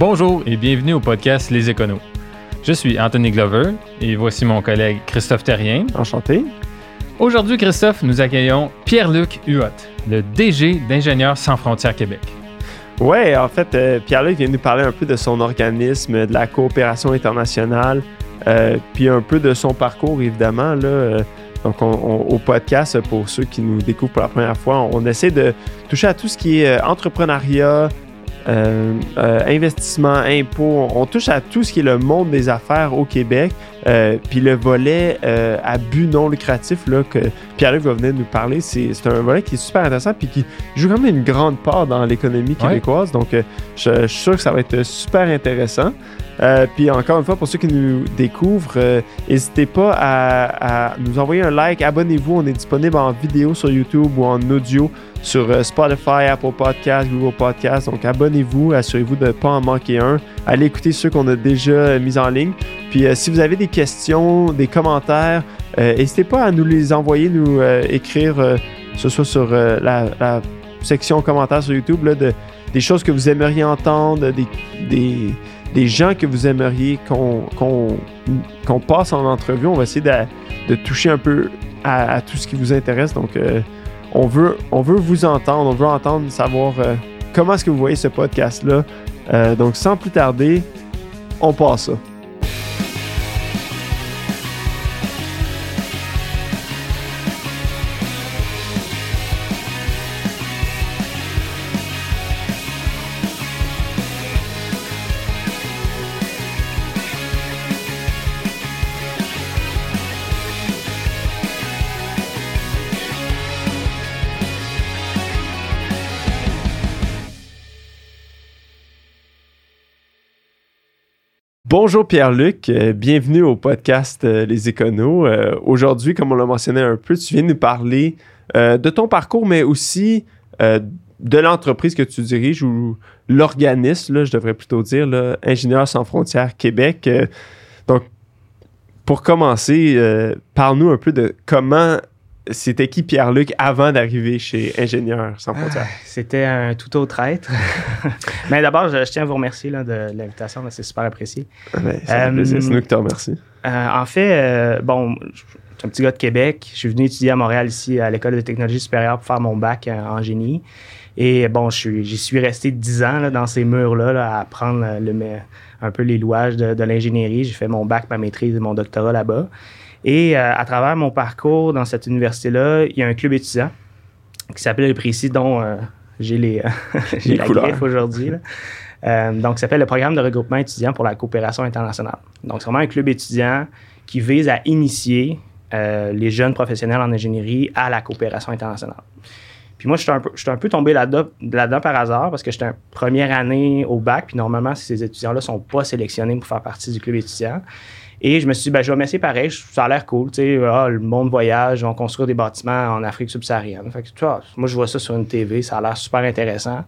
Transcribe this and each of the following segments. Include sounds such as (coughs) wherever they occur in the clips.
Bonjour et bienvenue au podcast Les Éconos. Je suis Anthony Glover et voici mon collègue Christophe Terrien. Enchanté. Aujourd'hui, Christophe, nous accueillons Pierre-Luc Huot, le DG d'Ingénieurs sans frontières Québec. Ouais, en fait, euh, Pierre-Luc vient nous parler un peu de son organisme, de la coopération internationale, euh, puis un peu de son parcours, évidemment. Là, euh, donc, au podcast, pour ceux qui nous découvrent pour la première fois, on essaie de toucher à tout ce qui est entrepreneuriat, euh, euh, investissement, impôts, on, touche à tout ce qui est le monde des affaires au Québec. Euh, puis le volet à but non lucratif là, que Pierre-Luc va venir nous parler, c'est un volet qui est super intéressant puis qui joue quand même une grande part dans l'économie québécoise. Donc je, suis sûr que ça va être super intéressant. puis encore une fois, pour ceux qui nous découvrent, n'hésitez pas à, nous envoyer un like, abonnez-vous, on est disponible en vidéo sur YouTube ou en audio sur euh, Spotify, Apple Podcasts, Google Podcasts. Donc abonnez-vous, assurez-vous de ne pas en manquer un. Allez écouter ceux qu'on a déjà euh, mis en ligne. Puis euh, si vous avez des questions, des commentaires, n'hésitez pas à nous les envoyer, nous écrire, ce soit sur la, section commentaires sur YouTube, de, des choses que vous aimeriez entendre, des, gens que vous aimeriez qu'on passe en entrevue. On va essayer de, toucher un peu à, tout ce qui vous intéresse. Donc, on veut, on veut vous entendre, on veut entendre, savoir euh, comment est-ce que vous voyez ce podcast-là. Euh, donc, sans plus tarder, on passe ça. Bonjour Pierre-Luc, euh, bienvenue au podcast euh, Les Éconos. Euh, aujourd'hui, comme on l'a mentionné un peu, tu viens nous parler de ton parcours, mais aussi de l'entreprise que tu diriges ou l'organisme, je devrais plutôt dire, là, Ingénieurs sans frontières Québec. donc, pour commencer, parle-nous un peu de comment c'était qui Pierre-Luc avant d'arriver chez Ingénieurs sans ah, frontières? c'était un tout autre être. (laughs) Mais d'abord, je, tiens à vous remercier de l'invitation. C'est super apprécié. Ah ben, c'est euh, nous qui te remercions. Euh, en fait, euh, bon, je suis un petit gars de Québec. Je suis venu étudier à Montréal ici à l'École de technologie supérieure pour faire mon bac en génie. Et bon, j'y suis resté dix ans dans ces murs-là à apprendre un peu les louages de, de l'ingénierie. J'ai fait mon bac, ma maîtrise et mon doctorat là-bas. Et euh, à travers mon parcours dans cette université-là, il y a un club étudiant qui s'appelle le Précis, dont euh, j'ai les, (laughs) j'ai la griffe aujourd'hui. Euh, donc, ça s'appelle le Programme de regroupement étudiant pour la coopération internationale. Donc, c'est vraiment un club étudiant qui vise à initier les jeunes professionnels en ingénierie à la coopération internationale. Puis moi, je suis un peu, un peu tombé là-dedans, là par hasard parce que j'étais en première année au bac, puis normalement, ces étudiants-là ne sont pas sélectionnés pour faire partie du club étudiant. Et je me suis dit, ben, je vais m'essayer pareil, ça a l'air cool, ah, le monde voyage, on construit des bâtiments en Afrique subsaharienne. Fait tu vois, moi, je vois ça sur une TV, ça a l'air super intéressant.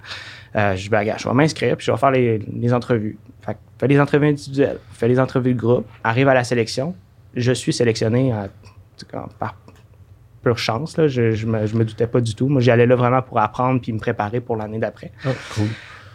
Euh, je dis, ben, je vais m'inscrire, puis je vais faire les, les entrevues. Fait fais les entrevues individuelles, fais les entrevues de groupe, arrive à la sélection. Je suis sélectionné par pure chance, là. Je, je, me, doutais pas du tout. Moi, j'y allais là vraiment pour apprendre puis me préparer pour l'année d'après. Oh, cool.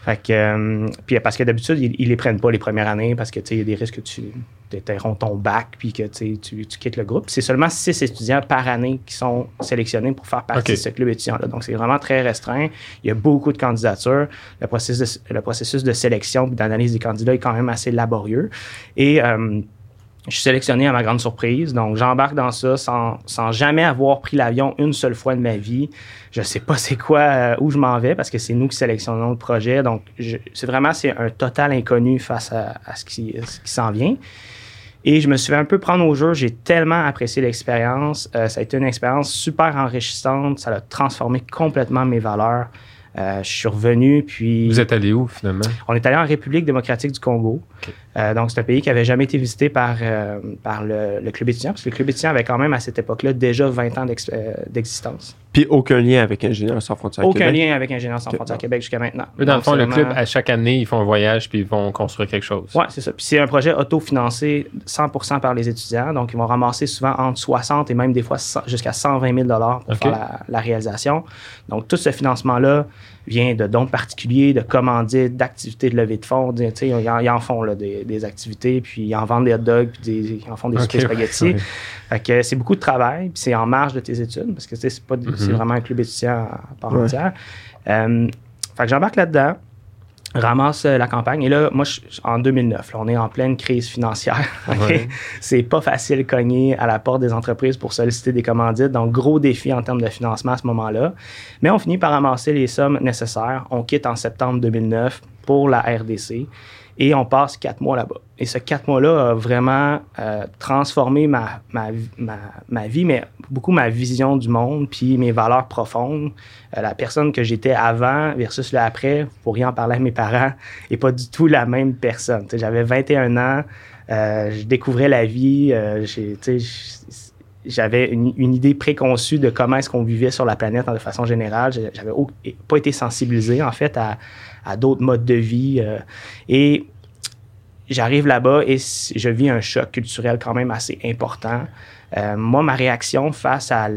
Fait que, euh, puis parce que d'habitude, ils, ils, les prennent pas les premières années parce que, tu sais, il y a des risques que tu interromps ton bac puis que, tu, tu quittes le groupe. C'est seulement six étudiants par année qui sont sélectionnés pour faire partie de ce club étudiant-là. Donc, c'est vraiment très restreint. Il y a beaucoup de candidatures. Le processus de, le processus de sélection et d'analyse des candidats est quand même assez laborieux. Et... Euh, je suis sélectionné à ma grande surprise. Donc, j'embarque dans ça sans, sans jamais avoir pris l'avion une seule fois de ma vie. Je sais pas (laughs) c'est quoi, euh, où je m'en vais parce que c'est nous qui sélectionnons le projet. Donc, c'est vraiment c'est un total inconnu face à, ce qui, qui s'en vient. Et je me suis fait un peu prendre au jeu. J'ai tellement apprécié l'expérience. Euh, ça a été une expérience super enrichissante. Ça a transformé complètement mes valeurs. Euh, je suis revenu, puis... Vous êtes allé où, finalement? On est allé en République démocratique du Congo. Euh, donc, c'est un pays qui n'avait jamais été visité par, euh, par le, club étudiant, parce que le club étudiant avait quand même, à cette époque-là, déjà 20 ans d'existence. Puis aucun lien avec Ingénieurs sans frontières Québec? Aucun lien avec Ingénieurs sans frontières Québec jusqu'à maintenant. dans le fond, le club, à chaque année, ils font un voyage, puis ils vont construire quelque chose. Oui, c'est ça. Puis c'est un projet autofinancé 100 par les étudiants. Donc, ils vont ramasser souvent entre 60 et même des fois jusqu'à 120 000 pour faire la, la réalisation. Donc, tout ce financement-là vient de dons particuliers, de commandites, d'activités de levée de fonds. Ils, en- ils en font là, des, des activités, puis ils en vendent des hot dogs, puis des- ils en font des Ok, soupers spaghettis. ouais. C'est beaucoup de travail, puis c'est en marge de tes études, parce que c'est, pas, c'est vraiment un club étudiant à part Ouais. entière. Euh, fait que j'embarque là-dedans, ramasse euh, la campagne, et là, moi, je, en 2009, là, on est en pleine crise financière. (laughs) ok? Ouais. C'est pas facile de cogner à la porte des entreprises pour solliciter des commandites, donc gros défi en termes de financement à ce moment-là. Mais on finit par ramasser les sommes nécessaires. On quitte en septembre 2009 pour la RDC et on passe quatre mois là-bas. Et ce quatre mois-là a vraiment euh, transformé ma, ma, ma, ma vie, mais beaucoup ma vision du monde, puis mes valeurs profondes. Euh, la personne que j'étais avant versus le après, pour rien en parler à mes parents, (laughs) n'est pas du tout la même personne. J'avais 21 ans, euh, je découvrais la vie, j'avais une, idée préconçue de comment est-ce qu'on vivait sur la planète de façon générale. J'avais pas été sensibilisé, en fait, à, à d'autres modes de vie. euh, et j'arrive là-bas et je vis un choc culturel quand même assez important. Euh, moi, ma réaction face à,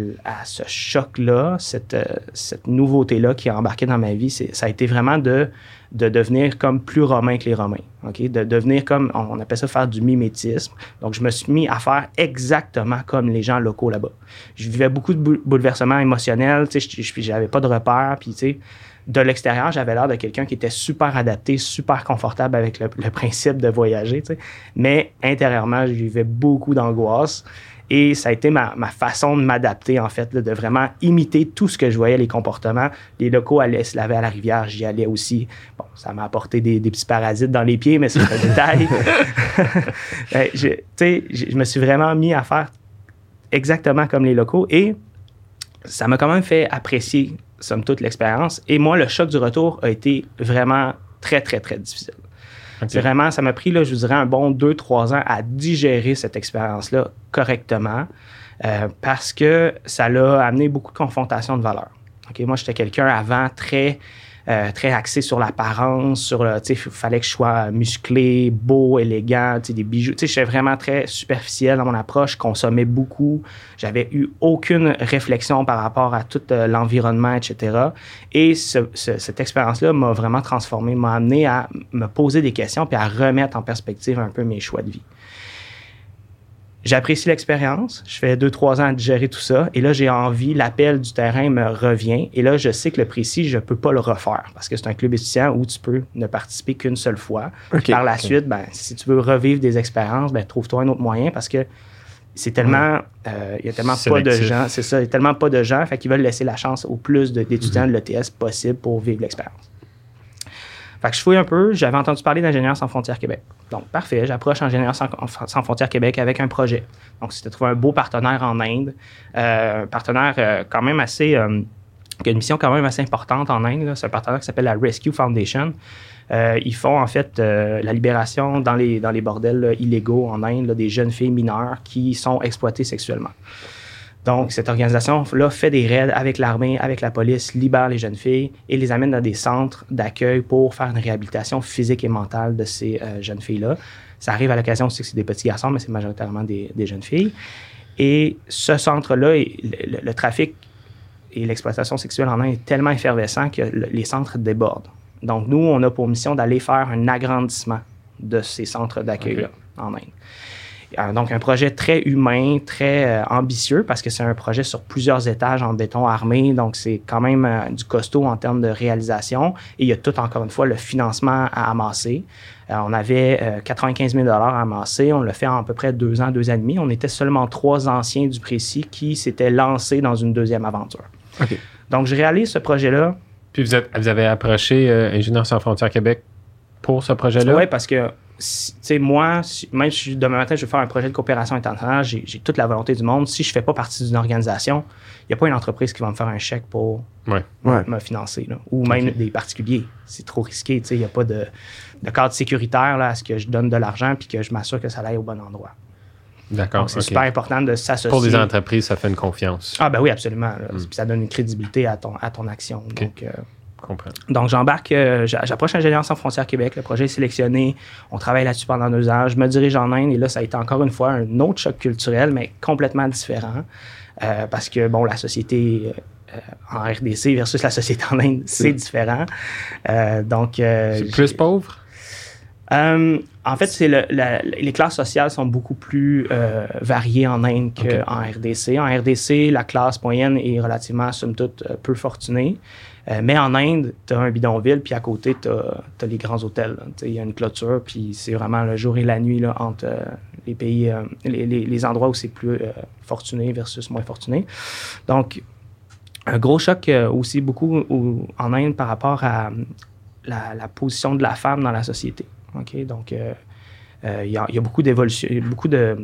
ce choc-là, cette, euh, cette nouveauté-là qui a embarqué dans ma vie, ça a été vraiment de, de devenir comme plus romain que les Romains. De devenir comme, on, on appelle ça faire du mimétisme. Donc, je me suis mis à faire exactement comme les gens locaux là-bas. Je vivais beaucoup de bou- bouleversements émotionnels, je- j'avais pas de repères, puis tu sais, de l'extérieur, j'avais l'air de quelqu'un qui était super adapté, super confortable avec le, le principe de voyager, tu sais. Mais intérieurement, je vivais beaucoup d'angoisse. Et ça a été ma, ma façon de m'adapter, en fait, là, de vraiment imiter tout ce que je voyais, les comportements. Les locaux allaient se laver à la rivière, j'y allais aussi. Bon, ça m'a apporté des, des petits parasites dans les pieds, mais c'est un détail. (laughs) Je, tu sais, je je me suis vraiment mis à faire exactement comme les locaux et ça m'a quand même fait apprécier, somme toute, l'expérience. Et moi, le choc du retour a été vraiment très, très, très difficile. Vraiment, ça m'a pris, là, je vous dirais, un bon deux, trois ans à digérer cette expérience-là correctement euh, parce que ça l'a amené beaucoup de confrontations de valeurs. Moi, j'étais quelqu'un avant très, euh, très axé sur l'apparence, sur le, tu sais, fallait que je sois musclé, beau, élégant, tu sais, des bijoux. Tu sais, j'étais vraiment très superficiel dans mon approche, consommais beaucoup. J'avais eu aucune réflexion par rapport à tout euh, l'environnement, etc. Et ce- ce- cette expérience-là m'a vraiment transformé, m'a amené à me poser des questions puis à remettre en perspective un peu mes choix de vie. J'apprécie l'expérience. Je fais deux, trois ans à digérer tout ça. Et là, j'ai envie, l'appel du terrain me revient. Et là, je sais que le précis, je ne peux pas le refaire parce que c'est un club étudiant où tu peux ne participer qu'une seule fois. Par la suite, ben, si tu veux revivre des expériences, ben, trouve-toi un autre moyen parce que c'est tellement. euh, Il y a tellement pas de gens. C'est ça. Il y a tellement pas de gens. Fait qu'ils veulent laisser la chance au plus d'étudiants de l'ETS possible pour vivre l'expérience. Fait que je fouille un peu. J'avais entendu parler d'Ingénieurs sans frontières Québec. Donc, parfait. J'approche Ingénieurs sans, frontières Québec avec un projet. Donc, c'était trouver un beau partenaire en Inde. Euh, un partenaire euh, quand même assez. euh, qui a une mission quand même assez importante en Inde. C'est un partenaire qui s'appelle la Rescue Foundation. Euh, ils font en fait euh, la libération dans les, dans les bordels là, illégaux en Inde là, des jeunes filles mineures qui sont exploitées sexuellement. Donc, cette organisation-là fait des raids avec l'armée, avec la police, libère les jeunes filles et les amène dans des centres d'accueil pour faire une réhabilitation physique et mentale de ces euh, jeunes filles-là. Ça arrive à l'occasion aussi que c'est des petits garçons, mais c'est majoritairement des, des jeunes filles. Et ce centre-là, le, le- le trafic et l'exploitation sexuelle en Inde est tellement effervescent que le- les centres débordent. Donc, nous, on a pour mission d'aller faire un agrandissement de ces centres d'accueil-là en Inde. Euh, Donc, un projet très humain, très euh, ambitieux parce que c'est un projet sur plusieurs étages en béton armé. Donc, c'est quand même euh, du costaud en termes de réalisation. Et il y a tout, encore une fois, le financement à amasser. Euh, on avait euh, 95 000 à amasser. On l'a fait en à peu près deux ans, deux ans et demi. On était seulement trois anciens du précis qui s'étaient lancés dans une deuxième aventure. OK. Donc, je réalise ce projet-là. Puis vous, êtes- vous avez approché euh, Ingénieurs sans frontières Québec pour ce projet-là? Oui, parce que, si- tu sais, moi, si- même si demain matin, je veux faire un projet de coopération internationale, j'ai j'ai toute la volonté du monde. Si je ne fais pas partie d'une organisation, il n'y a pas une entreprise qui va me faire un chèque pour Ouais. Ouais. me financer. là. Ou même des particuliers. C'est trop risqué. tu sais, Il n'y a pas de, de cadre sécuritaire là, à ce que je donne de l'argent puis que je m'assure que ça aille au bon endroit. D'accord. Donc, c'est super important de s'associer. Pour des entreprises, ça fait une confiance. Ah, ben oui, absolument. là. Mm. Puis ça donne une crédibilité à ton, à ton action. Donc, euh, comprends. Donc, j'embarque, euh, j'a- j'approche Ingénieurs sans frontières Québec. Le projet est sélectionné. On travaille là-dessus pendant deux ans. Je me dirige en Inde et là, ça a été encore une fois un autre choc culturel, mais complètement différent. Euh, parce que, bon, la société en RDC versus la société en Inde, c'est différent. donc, c'est plus pauvre? en fait, c'est le, les classes sociales sont beaucoup plus variées en Inde qu'en RDC. En RDC, la classe moyenne est relativement, somme toute, peu fortunée. Euh, mais en Inde, tu as un bidonville, puis à côté, tu as, les grands hôtels. Il y a une clôture, puis c'est vraiment le jour et la nuit là, entre euh, les pays, euh, les, endroits où c'est plus fortuné versus moins fortuné. Donc, un gros choc aussi beaucoup en Inde par rapport à la, position de la femme dans la société. Donc, il y, a beaucoup d'évolution, beaucoup de,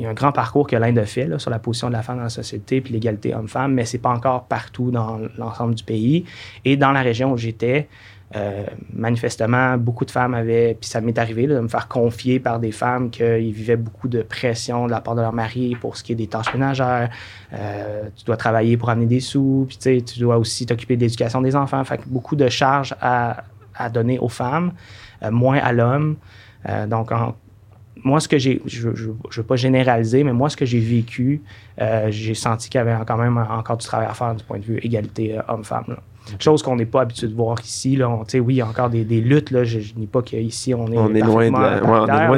il y a un grand parcours que l'Inde a fait sur la position de la femme dans la société puis l'égalité homme-femme, mais c'est pas encore partout dans l'ensemble du pays. Et dans la région où j'étais, euh, manifestement, beaucoup de femmes avaient, puis ça m'est arrivé de me faire confier par des femmes qu'ils vivaient beaucoup de pression de la part de leur mari pour ce qui est des tâches ménagères. Euh, tu dois travailler pour amener des sous, puis tu dois aussi t'occuper de l'éducation des enfants. Fait que beaucoup de charges à, à donner aux femmes, euh, moins à l'homme. donc, en, moi, ce que j'ai, je ne veux pas généraliser, mais moi, ce que j'ai vécu, euh, j'ai senti qu'il y avait quand même encore du travail à faire du point de vue égalité euh, homme-femme. Chose qu'on n'est pas habitué de voir ici. Là. oui, il y a encore des, luttes. Là. Je ne dis pas qu'ici, on est, on est loin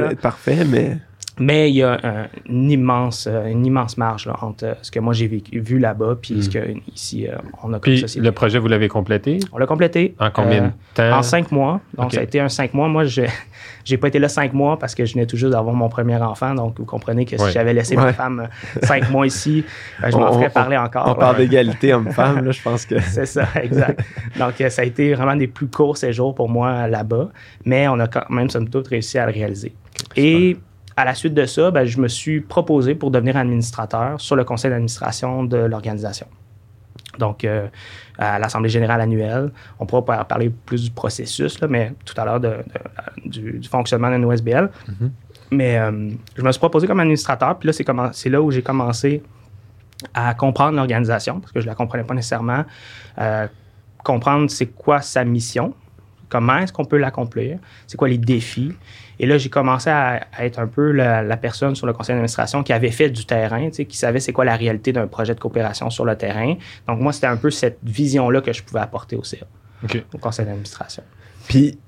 d'être parfait, mais mais il y a une, immense, euh, une immense marge entre ce que moi j'ai vu là-bas puis ce hmm. qu'ici euh, on a comme puis Le projet, vous l'avez complété? On l'a complété. En combien de euh, temps? En cinq mois. Donc, ça a été un cinq mois. Moi, je (laughs) n'ai pas été là cinq mois parce que je venais toujours d'avoir mon premier enfant. Donc, vous comprenez que si j'avais laissé ma femme cinq mois ici, je m'en ferais parler encore. On parle d'égalité homme-femme, là, je pense que. (laughs) C'est ça, exact. Donc, ça a été vraiment des plus courts séjours pour moi là-bas. Mais on a quand même, somme toute, réussi à le réaliser. Et à la suite de ça, ben, je me suis proposé pour devenir administrateur sur le conseil d'administration de l'organisation. Donc, euh, à l'Assemblée générale annuelle, on pourra parler plus du processus, mais tout à l'heure du, fonctionnement d'une OSBL. Mm-hmm. Mais euh, je me suis proposé comme administrateur, puis là, c'est là où j'ai commencé à comprendre l'organisation, parce que je ne la comprenais pas nécessairement. Euh, comprendre c'est quoi sa mission, comment est-ce qu'on peut l'accomplir, c'est quoi les défis. Et là, j'ai commencé à, être un peu la, personne sur le conseil d'administration qui avait fait du terrain, qui savait c'est quoi la réalité d'un projet de coopération sur le terrain. Donc, moi, c'était un peu cette vision-là que je pouvais apporter au CA, au conseil d'administration. Puis,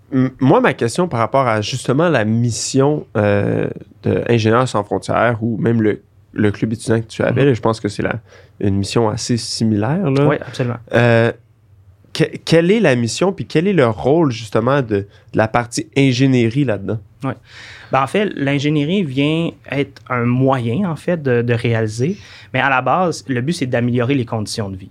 moi, ma question par rapport à justement la mission euh, d'Ingénieurs sans frontières ou même le, club étudiant que tu avais, mm-hmm. je pense que c'est une mission assez similaire. Là. Oui, absolument. Euh, quelle est la mission, puis quel est le rôle justement de, la partie ingénierie là-dedans? Oui. Ben, en fait, l'ingénierie vient être un moyen, en fait, de, réaliser, mais à la base, le but, c'est d'améliorer les conditions de vie.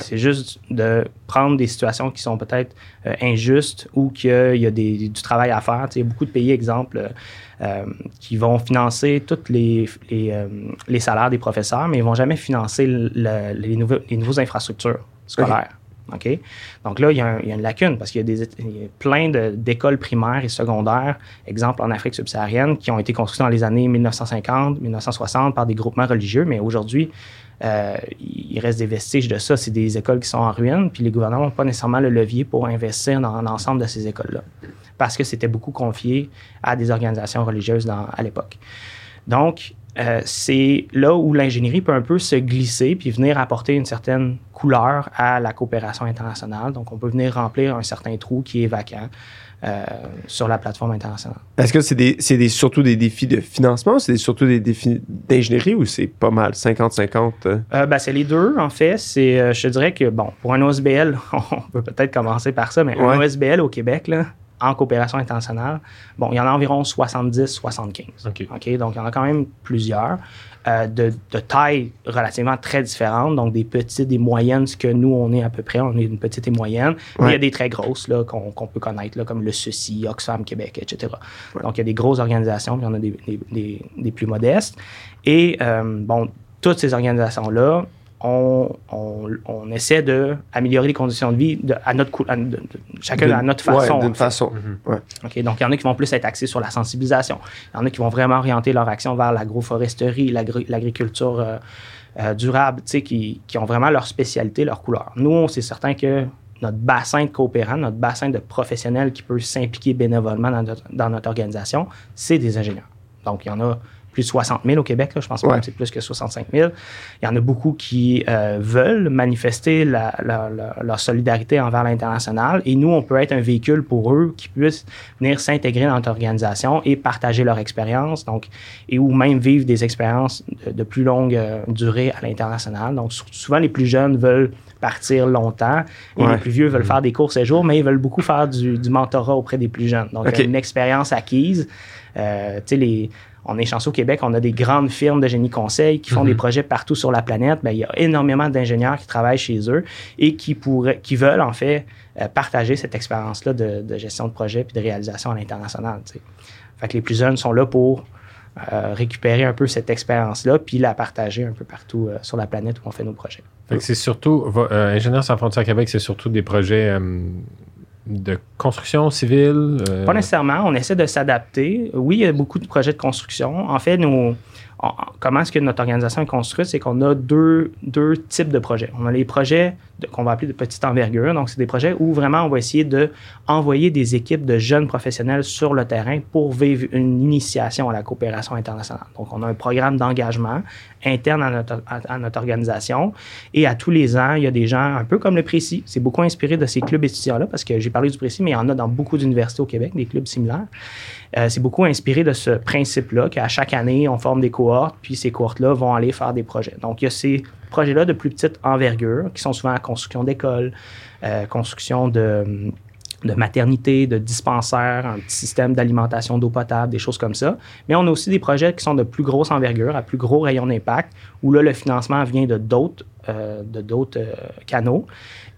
C'est juste de prendre des situations qui sont peut-être euh, injustes ou qu'il y a du travail à faire. il y a beaucoup de pays, exemple, euh, qui vont financer tous les, euh, les, salaires des professeurs, mais ils ne vont jamais financer les, les nouveaux infrastructures scolaires. OK? Donc là, il y, a une lacune parce qu'il y a, plein d'écoles primaires et secondaires, exemple en Afrique subsaharienne, qui ont été construites dans les années 1950, 1960 par des groupements religieux, mais aujourd'hui, euh, il reste des vestiges de ça. C'est des écoles qui sont en ruine, puis les gouvernements n'ont pas nécessairement le levier pour investir dans l'ensemble de ces écoles-là parce que c'était beaucoup confié à des organisations religieuses à l'époque. Donc, euh, c'est là où l'ingénierie peut un peu se glisser puis venir apporter une certaine couleur à la coopération internationale. Donc, on peut venir remplir un certain trou qui est vacant. Euh, sur la plateforme internationale. Est-ce que c'est des, surtout des défis de financement, c'est surtout des défis d'ingénierie ou c'est pas mal 50-50? Euh? Ben, c'est les deux, en fait. C'est, je dirais que, bon, pour un OSBL, (laughs) on peut peut-être commencer par ça, mais un OSBL au Québec, là, en coopération internationale, bon, il y en a environ 70-75. OK. Donc, il y en a quand même plusieurs. Euh, de, de, taille relativement très différentes, donc des petites, des moyennes, ce que nous, on est à peu près, on est une petite et moyenne. Mais il y a des très grosses là, qu'on, peut connaître, là, comme le CECI, Oxfam Québec, etc. Donc, il y a des grosses organisations, puis il y en a des, des, des, plus modestes. Et, euh, bon, toutes ces organisations-là on, essaie d'améliorer les conditions de vie à notre chacun à notre façon. d'une façon. Mhm. donc, il y en a qui vont plus être axés sur la sensibilisation. Il y en a qui vont vraiment orienter leur action vers l'agroforesterie, l'agriculture euh, euh, durable, qui, qui ont vraiment leur spécialité, leur couleur. Nous, c'est certain que notre bassin de coopérants, notre bassin de professionnels qui peut s'impliquer bénévolement dans notre, dans notre organisation, c'est des ingénieurs. Donc, il y en a plus de 60 000 au Québec. je pense que c'est plus que 65 000. Il y en a beaucoup qui euh, veulent manifester leur solidarité envers l'international. Et nous, on peut être un véhicule pour eux qui puissent venir s'intégrer dans notre organisation et partager leur expérience, donc, et ou même vivre des expériences de, plus longue euh, durée à l'international. Donc, souvent, les plus jeunes veulent partir longtemps et les plus vieux veulent mm-hmm. faire des courts séjours, mais ils veulent beaucoup faire du, mentorat auprès des plus jeunes. Donc, une expérience acquise. Euh, tu sais, les on est chanceux au Québec, on a des grandes firmes de génie conseil qui font des mhm. projets partout sur la planète. Bien, il y a énormément d'ingénieurs qui travaillent chez eux et qui, pourraient, qui veulent en fait euh, partager cette expérience-là de, gestion de projet puis de réalisation à l'international. Fait que les plus jeunes sont là pour euh, récupérer un peu cette expérience-là puis la partager un peu partout euh, sur la planète où on fait nos projets. c'est surtout, Ingénieurs sans frontières Québec, c'est surtout des projets de construction civile? Euh, Pas nécessairement. On essaie de s'adapter. Oui, il y a beaucoup de projets de construction. En fait, nous, comment est-ce que notre organisation est construite? C'est qu'on a deux, deux types de projets. On a les projets qu'on va appeler de petite envergure. Donc, c'est des projets où vraiment on va essayer d'envoyer des équipes de jeunes professionnels sur le terrain pour vivre une initiation à la coopération internationale. Donc, on a un programme d'engagement interne à notre, à, notre, organisation. Et à tous les ans, il y a des gens un peu comme le Précis. C'est beaucoup inspiré de ces clubs étudiants-là parce que j'ai parlé du Précis, mais il y en a dans beaucoup d'universités au Québec, des clubs similaires. Euh, c'est beaucoup inspiré de ce principe-là qu'à chaque année, on forme des cohortes, puis ces cohortes-là vont aller faire des projets. Donc, il y a ces projets-là de plus petite envergure qui sont souvent la construction d'écoles, euh, construction de de maternité, de dispensaires, un petit système d'alimentation d'eau potable, des choses comme ça. Mais on a aussi des projets qui sont de plus grosse envergure, à plus gros rayon d'impact, où là, le financement vient de d'autres euh, de d'autres euh, canaux.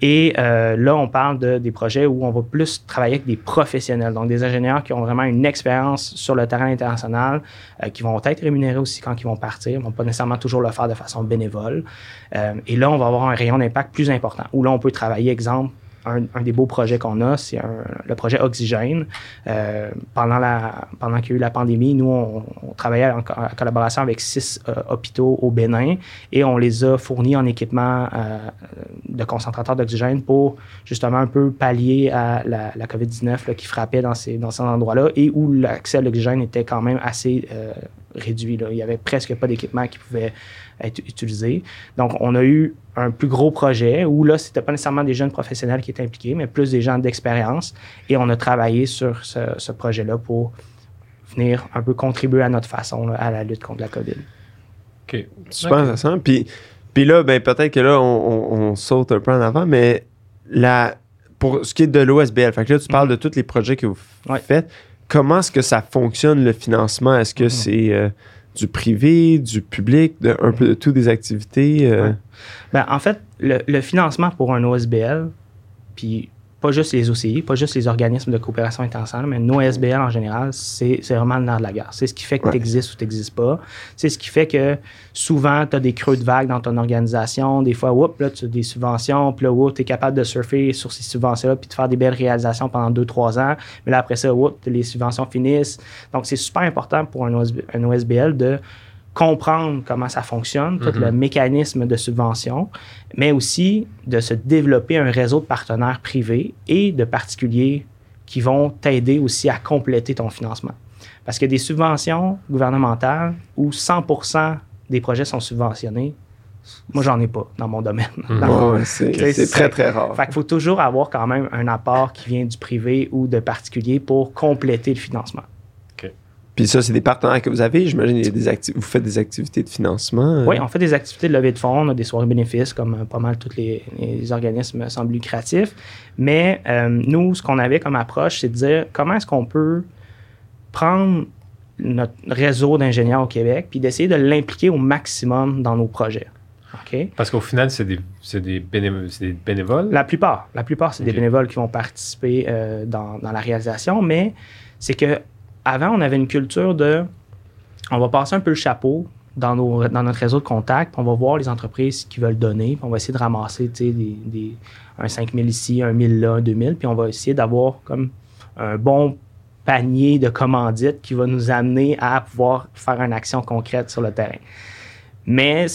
Et euh, là, on parle de, des projets où on va plus travailler avec des professionnels, donc des ingénieurs qui ont vraiment une expérience sur le terrain international, qui vont être rémunérés aussi quand ils vont partir, ils vont pas nécessairement toujours le faire de façon bénévole. et là, on va avoir un rayon d'impact plus important, où là, on peut travailler, exemple, un, des beaux projets qu'on a, c'est le projet Oxygène. Euh, pendant la, pendant qu'il y a eu la pandémie, nous, on, travaillait en, collaboration avec six euh, hôpitaux au Bénin et on les a fournis en équipement euh, de concentrateurs d'oxygène pour justement un peu pallier à la, COVID-19 qui frappait dans ces, dans ces endroits-là et où l'accès à l'oxygène était quand même assez réduit. Là. Il n'y avait presque pas d'équipement qui pouvait être utilisé. Donc, on a eu un plus gros projet où là, c'était pas nécessairement des jeunes professionnels qui étaient impliqués, mais plus des gens d'expérience. Et on a travaillé sur ce, projet-là pour venir un peu contribuer à notre façon à la lutte contre la COVID. OK. Super intéressant. Puis, puis là, ben, peut-être que là, on, saute un peu en avant, mais la, pour ce qui est de l'OSBL, fait que là, tu parles de tous les projets que vous faites. Comment est-ce que ça fonctionne, le financement? Est-ce que mm-hmm. c'est... Euh, du privé, du public, de, un peu de toutes des activités? Euh? Ben, en fait, le, le, financement pour un OSBL, puis pas juste les OCI, pas juste les organismes de coopération internationale, mais nos SBL en général, c'est vraiment le nerf de la guerre. C'est ce qui fait que tu existes ou tu n'existes pas. C'est ce qui fait que souvent, tu as des creux de vague dans ton organisation. Des fois, whoop, là, tu as des subventions, puis là, tu es capable de surfer sur ces subventions-là, puis de faire des belles réalisations pendant deux, trois ans. Mais là, après ça, whoop, les subventions finissent. Donc, c'est super important pour un, un OSBL de comprendre comment ça fonctionne, tout le mhm. mécanisme de subvention, mais aussi de se développer un réseau de partenaires privés et de particuliers qui vont t'aider aussi à compléter ton financement. Parce que des subventions gouvernementales où 100% des projets sont subventionnés, moi, j'en ai pas dans mon domaine. Mhm. c'est très, très rare. Fait qu'il faut toujours avoir quand même un apport qui vient du privé ou de particulier pour compléter le financement. Puis ça, c'est des partenaires que vous avez. J'imagine des vous faites des activités de financement. Euh? Oui, on fait des activités de levée de fonds, on a des soirées bénéfices comme euh, pas mal tous les, organismes semblent lucratifs. Mais euh, nous, ce qu'on avait comme approche, c'est de dire comment est-ce qu'on peut prendre notre réseau d'ingénieurs au Québec puis d'essayer de l'impliquer au maximum dans nos projets. OK? Parce qu'au final, c'est des, des, bénévoles, La plupart. La plupart, c'est des bénévoles qui vont participer dans, dans la réalisation, mais c'est que avant, on avait une culture de on va passer un peu le chapeau dans, nos, dans notre réseau de contacts, on va voir les entreprises qui veulent donner, puis on va essayer de ramasser des, des, un 5000 ici, un 1000 là, un 2000, puis on va essayer d'avoir comme un bon panier de commandites qui va nous amener à pouvoir faire une action concrète sur le terrain. Mais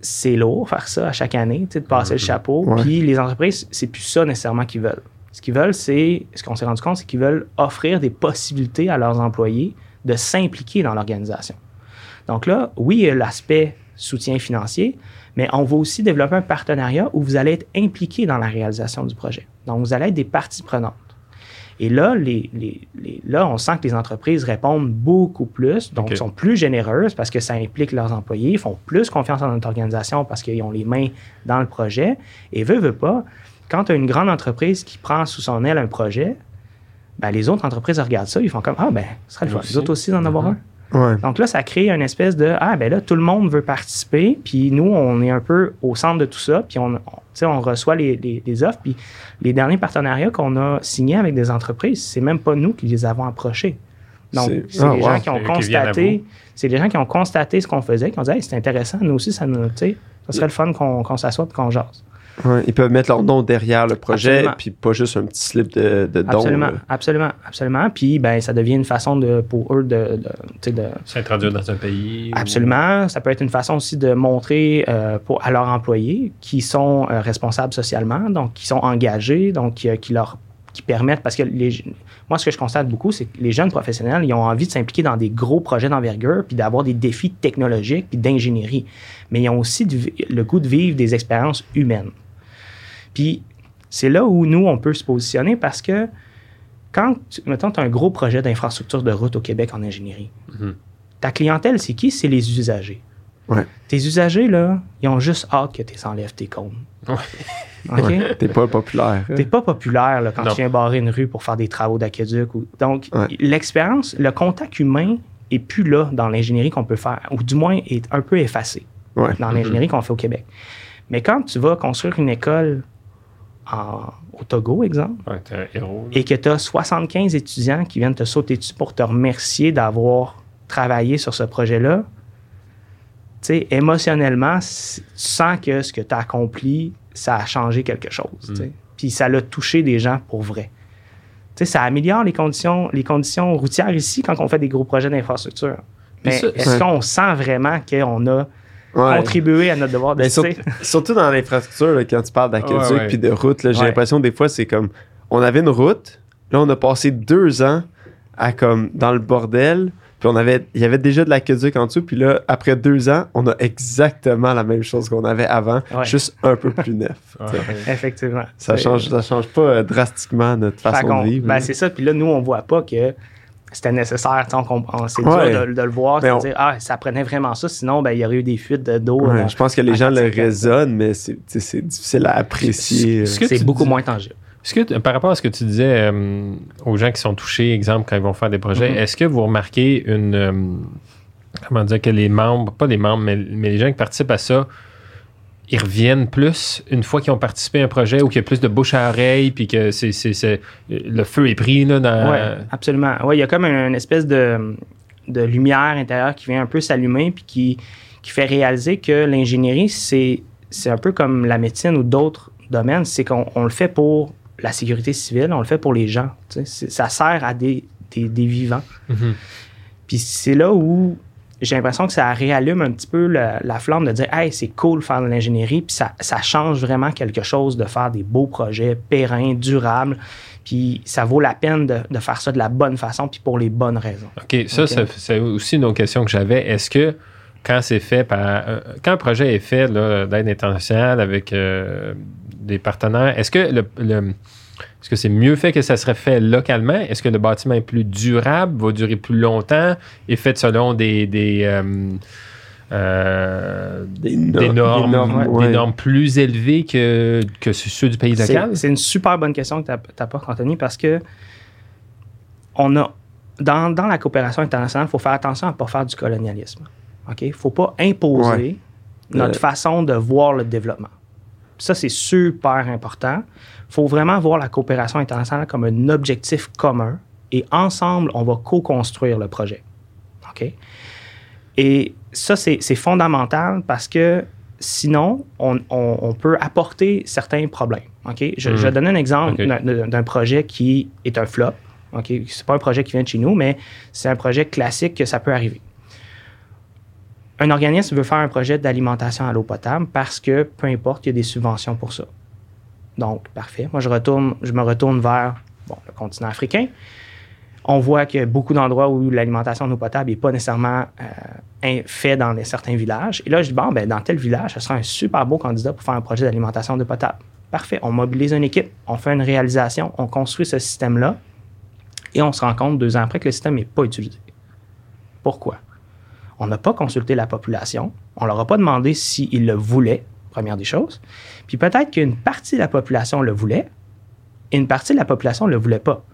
c'est lourd faire ça à chaque année, de passer le chapeau. Puis les entreprises, c'est plus ça nécessairement qu'ils veulent. Ce qu'ils veulent, c'est, ce qu'on s'est rendu compte, c'est qu'ils veulent offrir des possibilités à leurs employés de s'impliquer dans l'organisation. Donc là, oui, il y a l'aspect soutien financier, mais on va aussi développer un partenariat où vous allez être impliqué dans la réalisation du projet. Donc, vous allez être des parties prenantes. Et là, les, les- les- là, on sent que les entreprises répondent beaucoup plus, donc OK. sont plus généreuses parce que ça implique leurs employés, font plus confiance en notre organisation parce qu'ils ont les mains dans le projet. Et veut, veut pas, quand tu as une grande entreprise qui prend sous son aile un projet, ben, les autres entreprises regardent ça, ils font comme Ah, ben, ce serait le fun. Les autres aussi d'en avoir un. Ouais. Donc là, ça crée une espèce de Ah, ben là, tout le monde veut participer, puis nous, on est un peu au centre de tout ça, puis on, on, tu sais, on reçoit les, les- les offres, puis les derniers partenariats qu'on a signés avec des entreprises, c'est même pas nous qui les avons approchés. Donc, C'est- Ah, les wow. gens qui ont constaté, vous. c'est les gens qui ont constaté ce qu'on faisait, qui ont dit Hey, c'est intéressant, nous aussi, ça nous, tu sais, ça serait le fun qu'on qu'on s'assoie et qu'on jase. Ouais, Ils peuvent mettre leur nom derrière le projet, Absolument. puis pas juste un petit slip de, de don. Absolument, là. absolument, absolument. Puis, ben, ça devient une façon de, pour eux de, de, de, S'introduire dans un pays. ou- Absolument. Ça peut être une façon aussi de montrer euh, pour, à leurs employés qui sont euh, responsables socialement, donc qui sont engagés, donc qui, euh, qui leur qui permettent, parce que les, moi, ce que je constate beaucoup, c'est que les jeunes professionnels, ils ont envie de s'impliquer dans des gros projets d'envergure, puis d'avoir des défis technologiques, puis d'ingénierie. Mais ils ont aussi du- le goût de vivre des expériences humaines. Puis c'est là où nous, on peut se positionner parce que quand, tu- mettons, tu as un gros projet d'infrastructure de route au Québec en ingénierie, Mhm. ta clientèle, c'est qui? C'est les usagers. Ouais. Tes usagers, là, ils ont juste hâte que tu enlèves tes cônes. Ouais. OK? Ouais, T'es pas populaire. hein. T'es pas populaire là, quand Non. tu viens barrer une rue pour faire des travaux d'aqueduc. Ou... Donc, Ouais. l'expérience, le contact humain est plus là dans l'ingénierie qu'on peut faire, ou du moins est un peu effacé Ouais. dans l'ingénierie qu'on fait au Québec. Mais quand tu vas construire une école au Togo, exemple, Ouais, t'es un héros. là. et que tu as 75 étudiants qui viennent te sauter dessus pour te remercier d'avoir travaillé sur ce projet-là, tu sais, émotionnellement, tu sens que ce que tu as accompli, ça a changé quelque chose. sais. Puis ça l'a touché des gens pour vrai. Tu sais, ça améliore les conditions, les conditions routières ici quand on fait des gros projets d'infrastructure. Mais est-ce ouais. qu'on sent vraiment qu'on a Ouais. contribué à notre devoir de sais, (laughs) surtout, dans l'infrastructure, là, quand tu parles d'aqueduc puis de route, là, j'ai Ouais. l'impression des fois, c'est comme on avait une route, là, on a passé deux ans à comme dans le bordel, puis on avait, il y avait déjà de l'aqueduc en dessous, puis là, après deux ans, on a exactement la même chose qu'on avait avant, Ouais. juste un peu plus neuf. (laughs) Ouais. Effectivement. Ça change, ça change pas euh, drastiquement notre Fait façon de vivre. ben, c'est ça. Puis là, nous, on voit pas que c'était nécessaire. Tu sais, On, on- c'est Ouais. dur de, de le voir. Mais de on- dire, ah, ça prenait vraiment ça. Sinon, ben, il y aurait eu des fuites de- d'eau. Ouais, euh, je pense que les gens le 4-5 ans. raisonnent, mais c'est, difficile à apprécier. Ce que c'est tu beaucoup dis- moins tangible. Est-ce que, par rapport à ce que tu disais euh, aux gens qui sont touchés, exemple, quand ils vont faire des projets, Mhm. est-ce que vous remarquez une. euh, comment dire que les membres, pas les membres, mais, mais les gens qui participent à ça, ils reviennent plus une fois qu'ils ont participé à un projet ou qu'il y a plus de bouche à oreille, puis que c'est, c'est- c'est- le feu est pris là, dans. Oui, absolument. Ouais, il y a comme une, une espèce de, de lumière intérieure qui vient un peu s'allumer puis qui, qui fait réaliser que l'ingénierie, c'est, c'est un peu comme la médecine ou d'autres domaines. C'est qu'on on le fait pour la sécurité civile, on le fait pour les gens. ça sert à des, des, des vivants. Mhm. Puis c'est là où j'ai l'impression que ça réallume un petit peu la, la flamme de dire Hey, c'est cool de faire de l'ingénierie, puis ça, ça change vraiment quelque chose de faire des beaux projets pérennes, durables, puis ça vaut la peine de, de faire ça de la bonne façon, puis pour les bonnes raisons. OK, ça, c'est aussi une autre question que j'avais. Est-ce que quand c'est fait par. euh, quand un projet est fait d'aide internationale avec euh, des partenaires, est-ce que le. le- est-ce que c'est mieux fait que ça serait fait localement? Est-ce que le bâtiment est plus durable, va durer plus longtemps, est fait selon des, des, euh, euh, Des, no- des normes, des normes, des ouais. normes plus élevées que, que ceux du pays local? c'est une super bonne question que tu apportes, Anthony, parce que on a dans, dans la coopération internationale, il faut faire attention à ne pas faire du colonialisme. Il ne faut pas imposer Ouais. notre Euh, façon de voir le développement. Ça, c'est super important. Il faut vraiment voir la coopération internationale comme un objectif commun et ensemble, on va co-construire le projet. OK? Et ça, c'est fondamental parce que sinon, on, on- on peut apporter certains problèmes. OK? Je, je vais donner un exemple d'un projet qui est un flop. OK? Ce n'est pas un projet qui vient de chez nous, mais c'est un projet classique que ça peut arriver. Un organisme veut faire un projet d'alimentation à l'eau potable parce que, peu importe, il y a des subventions pour ça. Donc, parfait. Moi, je, retourne, je me retourne vers le continent africain. On voit que beaucoup d'endroits où l'alimentation en eau potable n'est pas nécessairement euh, fait dans certains villages. Et là, je dis, bon, ben, dans tel village, ce sera un super beau candidat pour faire un projet d'alimentation en eau potable. Parfait. On mobilise une équipe, on fait une réalisation, on construit ce système-là et on se rend compte deux ans après que le système n'est pas utilisé. Pourquoi? On n'a pas consulté la population, on ne leur a pas demandé s'ils le voulaient, première des choses. Puis peut-être qu'une partie de la population le voulait et une partie de la population ne le voulait pas.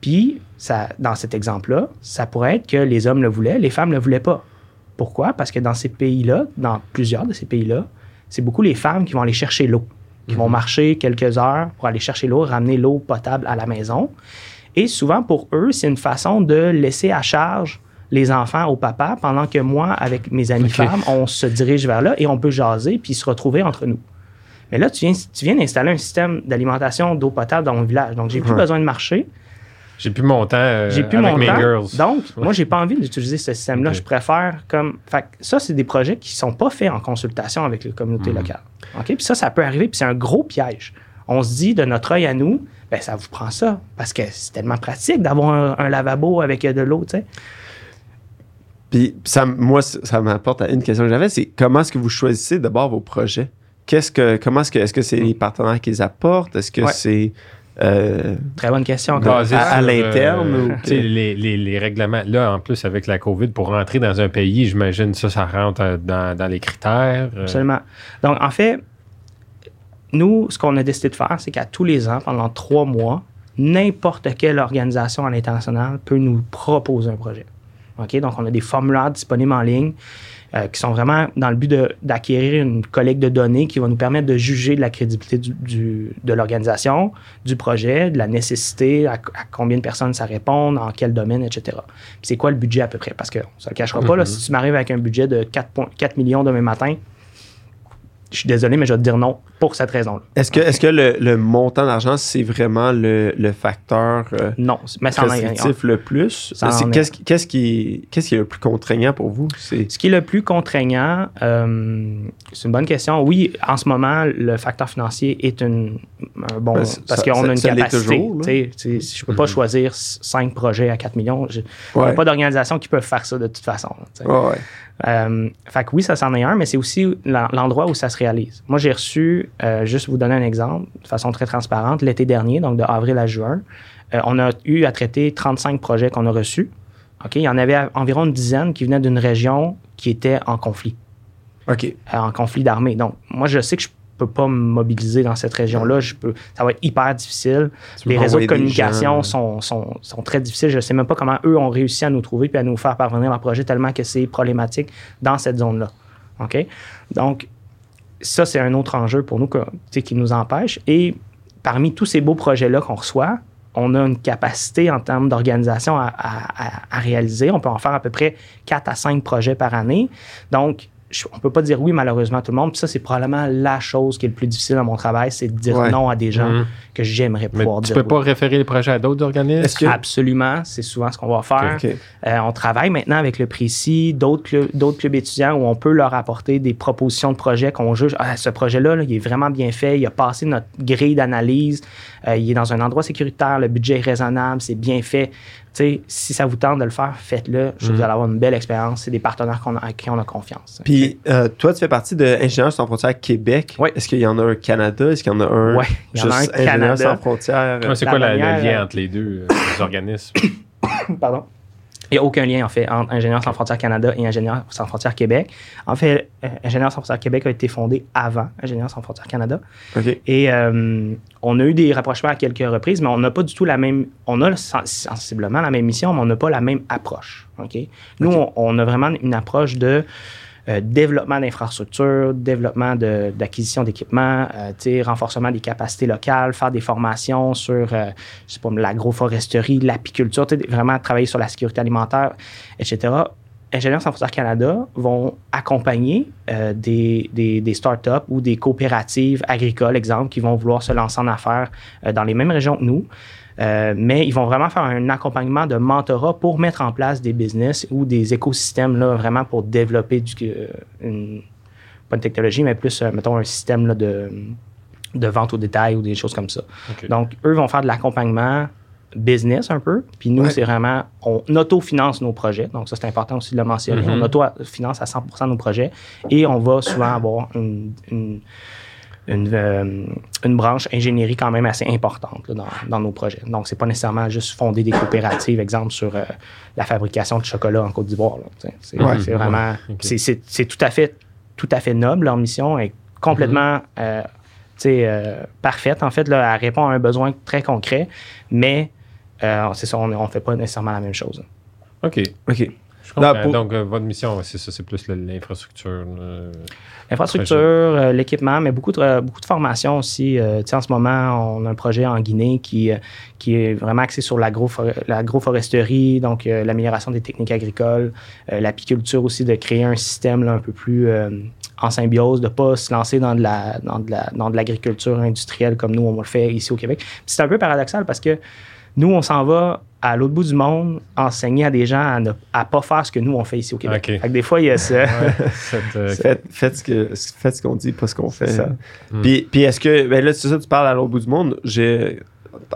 Puis, ça, dans cet exemple-là, ça pourrait être que les hommes le voulaient, les femmes ne le voulaient pas. Pourquoi? Parce que dans ces pays-là, dans plusieurs de ces pays-là, c'est beaucoup les femmes qui vont aller chercher l'eau, qui vont mhm. marcher quelques heures pour aller chercher l'eau, ramener l'eau potable à la maison. Et souvent, pour eux, c'est une façon de laisser à charge les enfants au papa, pendant que moi, avec mes amis femmes, on se dirige vers là et on peut jaser puis se retrouver entre nous. Mais là, tu viens, tu viens d'installer un système d'alimentation d'eau potable dans mon village. Donc, j'ai plus besoin de marcher. J'ai plus mon temps euh, j'ai plus avec mon mes temps. girls. Donc, moi, j'ai pas envie d'utiliser ce système-là. Je préfère comme. Fait, ça, c'est des projets qui sont pas faits en consultation avec les communautés mhm. locales. OK? Puis ça, ça peut arriver. Puis c'est un gros piège. On se dit, de notre œil à nous, ben, ça vous prend ça. Parce que c'est tellement pratique d'avoir un, lavabo avec de l'eau, tu sais. Puis ça, moi, ça m'apporte à une question que j'avais, c'est comment est-ce que vous choisissez d'abord vos projets? Qu'est-ce que, comment est-ce que, est-ce que c'est les partenaires qui les apportent? Est-ce que c'est... Euh, Très bonne question. à, l'interne? Euh, les, les, les, règlements. Là, en plus, avec la COVID, pour rentrer dans un pays, j'imagine ça, ça rentre dans, dans les critères. Euh. Absolument. Donc, en fait, nous, ce qu'on a décidé de faire, c'est qu'à tous les ans, pendant trois mois, n'importe quelle organisation à l'international peut nous proposer un projet. Donc, on a des formulaires disponibles en ligne euh, qui sont vraiment dans le but d'acquérir une collecte de données qui va nous permettre de juger de la crédibilité du, de l'organisation, du projet, de la nécessité, à, combien de personnes ça répond, dans quel domaine, etc. c'est quoi le budget à peu près? Parce que ça ne le cachera pas, là, mm-hmm. si tu m'arrives avec un budget de 4, 4 millions demain matin, je suis désolé, mais je vais te dire non pour cette raison-là. Est-ce que, est-ce que le, montant d'argent, c'est vraiment le, facteur euh, non, mais restrictif le plus? Qu'est-ce, qu'est-ce, qui, qu'est-ce qui est le plus contraignant pour vous? C'est... Ce qui est le plus contraignant, euh, c'est une bonne question. Oui, en ce moment, le facteur financier est une, un bon... Ben, parce qu'on a une capacité. Toujours, je ne peux pas mm-hmm. choisir cinq projets à 4 millions. Il n'y a pas d'organisation qui peut faire ça de toute façon. Ouais, euh, fait que oui, ça s'en est un, mais c'est aussi l'endroit où ça se réalise. Moi, j'ai reçu, euh, juste vous donner un exemple, de façon très transparente, l'été dernier, donc de avril à juin, euh, on a eu à traiter 35 projets qu'on a reçus. OK? Il y en avait environ une dizaine qui venaient d'une région qui était en conflit. OK. en conflit d'armée. Donc, moi, je sais que je peux pas me mobiliser dans cette région-là. Je peux, ça va être hyper difficile. les réseaux de communication sont, sont, sont, très difficiles. Je ne sais même pas comment eux ont réussi à nous trouver puis à nous faire parvenir leur projet tellement que c'est problématique dans cette zone-là. OK? Donc, ça, c'est un autre enjeu pour nous qui nous empêche. Et parmi tous ces beaux projets-là qu'on reçoit, on a une capacité en termes d'organisation à, réaliser. On peut en faire à peu près 4 à 5 projets par année. Donc, on peut pas dire oui malheureusement à tout le monde. Puis ça, c'est probablement la chose qui est le plus difficile dans mon travail, c'est de dire non à des gens mhm. que j'aimerais pouvoir dire. Tu peux pas référer les projets à d'autres organismes? Absolument, c'est souvent ce qu'on va faire. Euh, on travaille maintenant avec le Précis, d'autres clubs, d'autres clubs étudiants où on peut leur apporter des propositions de projets qu'on juge. Ah, ce projet-là, il est vraiment bien fait, il a passé notre grille d'analyse, euh, il est dans un endroit sécuritaire, le budget est raisonnable, c'est bien fait si ça vous tente de le faire, faites-le. Je vous mhm. allez avoir une belle expérience. C'est des partenaires qu'on à qui on a confiance. Puis, euh, toi, tu fais partie de Ingénieurs sans frontières Québec. Oui. Est-ce qu'il y en a un Canada? Est-ce qu'il y en a un Oui, il y en a un Canada. sans frontières? c'est quoi le lien entre les deux euh, organismes? (coughs) Pardon? Il n'y a aucun lien, en fait, entre Ingénieurs sans frontières Canada et Ingénieurs sans frontières Québec. En fait, euh, Ingénieurs sans frontières Québec a été fondé avant Ingénieurs sans frontières Canada. Et euh, on a eu des rapprochements à quelques reprises, mais on n'a pas du tout la même. On a sensiblement la même mission, mais on n'a pas la même approche. Nous, on, a vraiment une approche de euh, développement d'infrastructures, développement d'acquisition d'équipements, euh, renforcement des capacités locales, faire des formations sur euh, l'agroforesterie, l'apiculture, vraiment travailler sur la sécurité alimentaire, etc. Ingénieurs sans frontières Canada vont accompagner des, des, des, startups ou des coopératives agricoles, exemple, qui vont vouloir se lancer en affaires dans les mêmes régions que nous. Euh, mais ils vont vraiment faire un accompagnement de mentorat pour mettre en place des business ou des écosystèmes là, vraiment pour développer du, euh, une, pas une technologie, mais plus, euh, mettons, un système là, de, de vente au détail ou des choses comme ça. Donc, eux vont faire de l'accompagnement business un peu. Puis nous, Ouais. c'est vraiment, on autofinance nos projets. Donc, ça, c'est important aussi de le mentionner. Mhm. On autofinance à 100% nos projets et on va souvent avoir une, une, une, euh, une branche ingénierie quand même assez importante là, dans, dans nos projets. Donc, c'est pas nécessairement juste fonder des coopératives, exemple, sur euh, la fabrication de chocolat en Côte d'Ivoire. C'est Ouais. vraiment, Ouais. C'est- c'est c'est tout à fait, tout à fait noble. Leur mission est complètement euh, tu sais, euh, parfaite. En fait, là, elle répond à un besoin très concret, mais euh, c'est ça, on ne fait pas nécessairement la même chose. OK. OK. Je comprends. Non, pour- Donc, euh, votre mission, c'est ça, c'est plus le- l'infrastructure. euh, L'infrastructure, euh, l'équipement, mais beaucoup de, beaucoup de formations aussi. Euh, en ce moment, on a un projet en Guinée qui, qui est vraiment axé sur l'agro- l'agroforesterie, donc euh, l'amélioration des techniques agricoles, euh, l'apiculture aussi, de créer un système là, un peu plus en symbiose, de ne pas se lancer dans de la dans de la- dans de l'agriculture industrielle comme nous, on le fait ici au Québec. C'est un peu paradoxal parce que nous, on s'en va à l'autre bout du monde enseigner à des gens à ne à pas faire ce que nous, on fait ici au Québec. Fait que des fois, il y a cette, (laughs) euh, Faites, faites ce que faites ce qu'on dit, pas ce qu'on fait. C'est ça. Mm. Puis, puis est-ce que ben là c'est ça tu parles à l'autre bout du monde. J'ai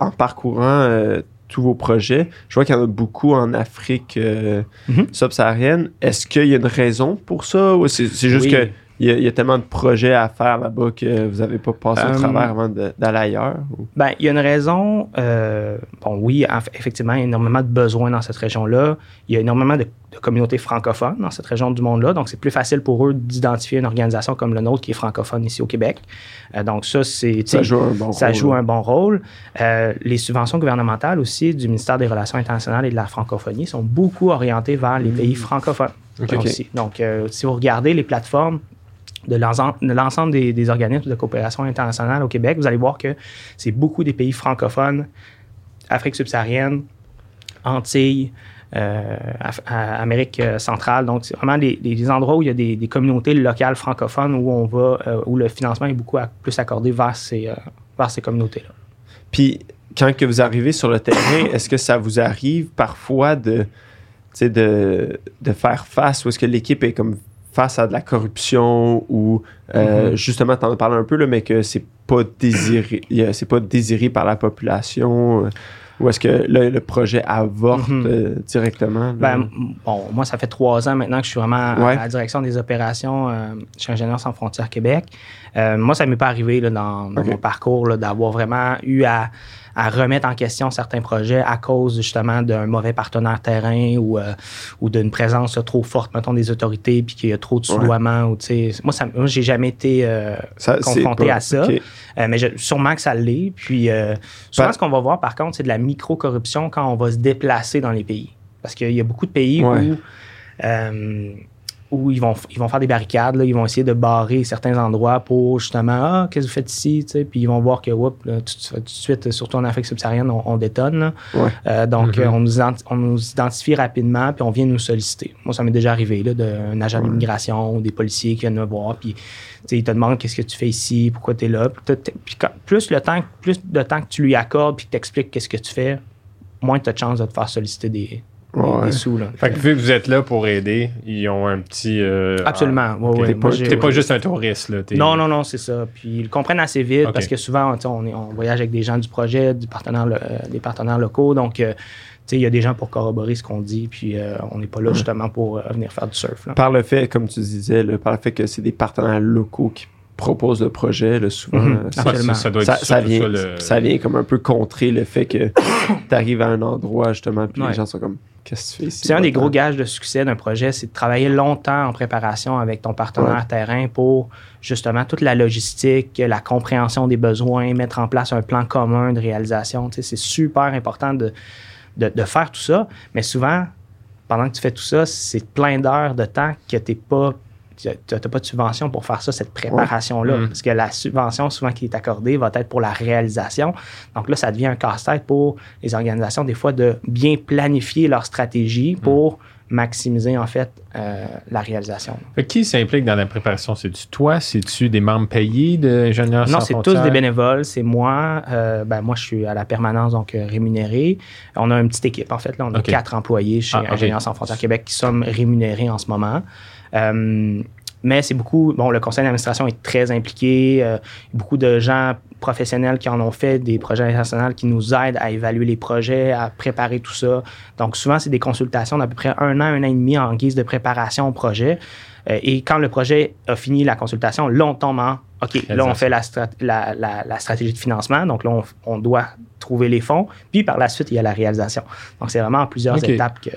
en parcourant euh, tous vos projets, je vois qu'il y en a beaucoup en Afrique euh, Mhm. subsaharienne. Est-ce qu'il y a une raison pour ça ou c'est c'est juste Oui. que il y, a, il y a tellement de projets à faire là-bas que vous n'avez pas passé au Euh, travers avant d'aller ailleurs? ou- Ben, il y a une raison. euh, bon, oui, effectivement, il y a énormément de besoins dans cette région-là. Il y a énormément de, de communautés francophones dans cette région du monde-là. Donc, c'est plus facile pour eux d'identifier une organisation comme le nôtre qui est francophone ici au Québec. Euh, donc, ça, c'est. Ça joue un bon ça rôle, joue un bon rôle. Euh, les subventions gouvernementales aussi du ministère des Relations internationales et de la francophonie sont beaucoup orientées vers les pays francophones. Donc, si vous regardez les plateformes de l'ensemble de l'ensemble des, organismes de coopération internationale au Québec, vous allez voir que c'est beaucoup des pays francophones, Afrique subsaharienne, Antilles, euh, à- Amérique euh, centrale. Donc, c'est vraiment des, endroits où il y a des, communautés locales francophones où on va, euh, où le financement est beaucoup plus accordé vers ces, euh, vers ces communautés-là. Puis quand que vous arrivez sur le terrain, (coughs) est-ce que ça vous arrive parfois de, de, de faire face ou est-ce que l'équipe est comme face à de la corruption ou euh, Mhm. justement, tu en as parlé un peu, là, mais que c'est pas désiré, c'est pas désiré par la population euh, ou est-ce que là, le projet avorte Mhm. euh, directement? Ben, bon, moi, ça fait trois ans maintenant que je suis vraiment Ouais. à la direction des opérations euh, chez Ingénieurs sans frontières Québec. Euh, moi, ça m'est pas arrivé là, dans, mon parcours là, d'avoir vraiment eu à, à remettre en question certains projets à cause justement d'un mauvais partenaire terrain ou, euh, ou d'une présence trop forte, mettons, des autorités, puis qu'il y a trop de Ouais. soudoiement. Ou, tu sais, moi, ça, moi, j'ai jamais été euh, Ça, confronté pas- à ça. ok. Euh, mais je- sûrement que ça l'est. Puis euh, souvent, Ben- ce qu'on va voir, par contre, c'est de la micro-corruption quand on va se déplacer dans les pays. Parce qu'il y a beaucoup de pays Ouais. où, euh, où ils, vont, ils vont faire des barricades, là, ils vont essayer de barrer certains endroits pour justement Ah, qu'est-ce que vous faites ici? Tu sais, Puis ils vont voir que whoop, là, tout, tout de suite, surtout en Afrique subsaharienne, on, on détonne. là. Ouais. Euh, donc, Mhm. euh, on, nous identi- on nous identifie rapidement, puis on vient nous solliciter. Moi, ça m'est déjà arrivé, là, d'un agent Ouais. d'immigration ou des policiers qui viennent me voir, puis tu sais, ils te demandent qu'est-ce que tu fais ici, pourquoi tu es là. Puis, quand- plus, le temps, plus de temps que tu lui accordes, puis que tu expliques qu'est-ce que tu fais, moins tu as de chances de te faire solliciter des- Ouais. des sous. Là. Fait que vu que vous êtes là pour aider, ils ont un petit. euh, Absolument. ouais, ouais. T'es pas, j'ai- t'es pas juste un touriste, là. t'es- Non, non, non, c'est ça. Puis ils le comprennent assez vite parce que souvent, on, est, on voyage avec des gens du projet, du partenaire, euh, des partenaires locaux. Donc, euh, tu sais, il y a des gens pour corroborer ce qu'on dit. Puis euh, on n'est pas là justement pour euh, venir faire du surf. là. Par le fait, comme tu disais, là, par le fait que c'est des partenaires locaux qui proposent le projet, là, souvent, Mhm. euh, Ouais, ça-. Ça, ça doit être ça, surtout ça vient, ça, le- ça vient comme un peu contrer le fait que (coughs) tu arrives à un endroit justement puis Ouais. les gens sont comme qu'est-ce que tu fais ici? C'est un des gros gages de succès d'un projet, c'est de travailler longtemps en préparation avec ton partenaire terrain pour justement toute la logistique, la compréhension des besoins, mettre en place un plan commun de réalisation. Tu sais, c'est super important de, de, de faire tout ça, mais souvent, pendant que tu fais tout ça, c'est plein d'heures de temps que tu n'as pas tu n'as pas de subvention pour faire ça, cette préparation-là. Parce que la subvention, souvent, qui est accordée, va être pour la réalisation. Donc là, ça devient un casse-tête pour les organisations, des fois, de bien planifier leur stratégie pour maximiser, en fait, euh, la réalisation. Qui s'implique dans la préparation? C'est-tu toi? C'est-tu des membres payés d'ingénieurs Non, c'est tous des bénévoles. C'est moi. Euh, ben, moi, je suis à la permanence, donc euh, rémunéré. On a une petite équipe, en fait. Là, on a quatre employés chez Ah. Ingénieurs sans frontières Québec qui sommes rémunérés en ce moment. Euh, mais c'est beaucoup. Bon, le conseil d'administration est très impliqué. Euh, beaucoup de gens professionnels qui en ont fait des projets internationaux qui nous aident à évaluer les projets, à préparer tout ça. Donc, souvent, c'est des consultations d'à peu près un an, un an et demi en guise de préparation au projet. Euh, et quand le projet a fini la consultation, là, on tombe en OK, là, on fait la, la, stratégie de financement. Donc, là, on, doit trouver les fonds. Puis, par la suite, il y a la réalisation. Donc, c'est vraiment en plusieurs étapes que.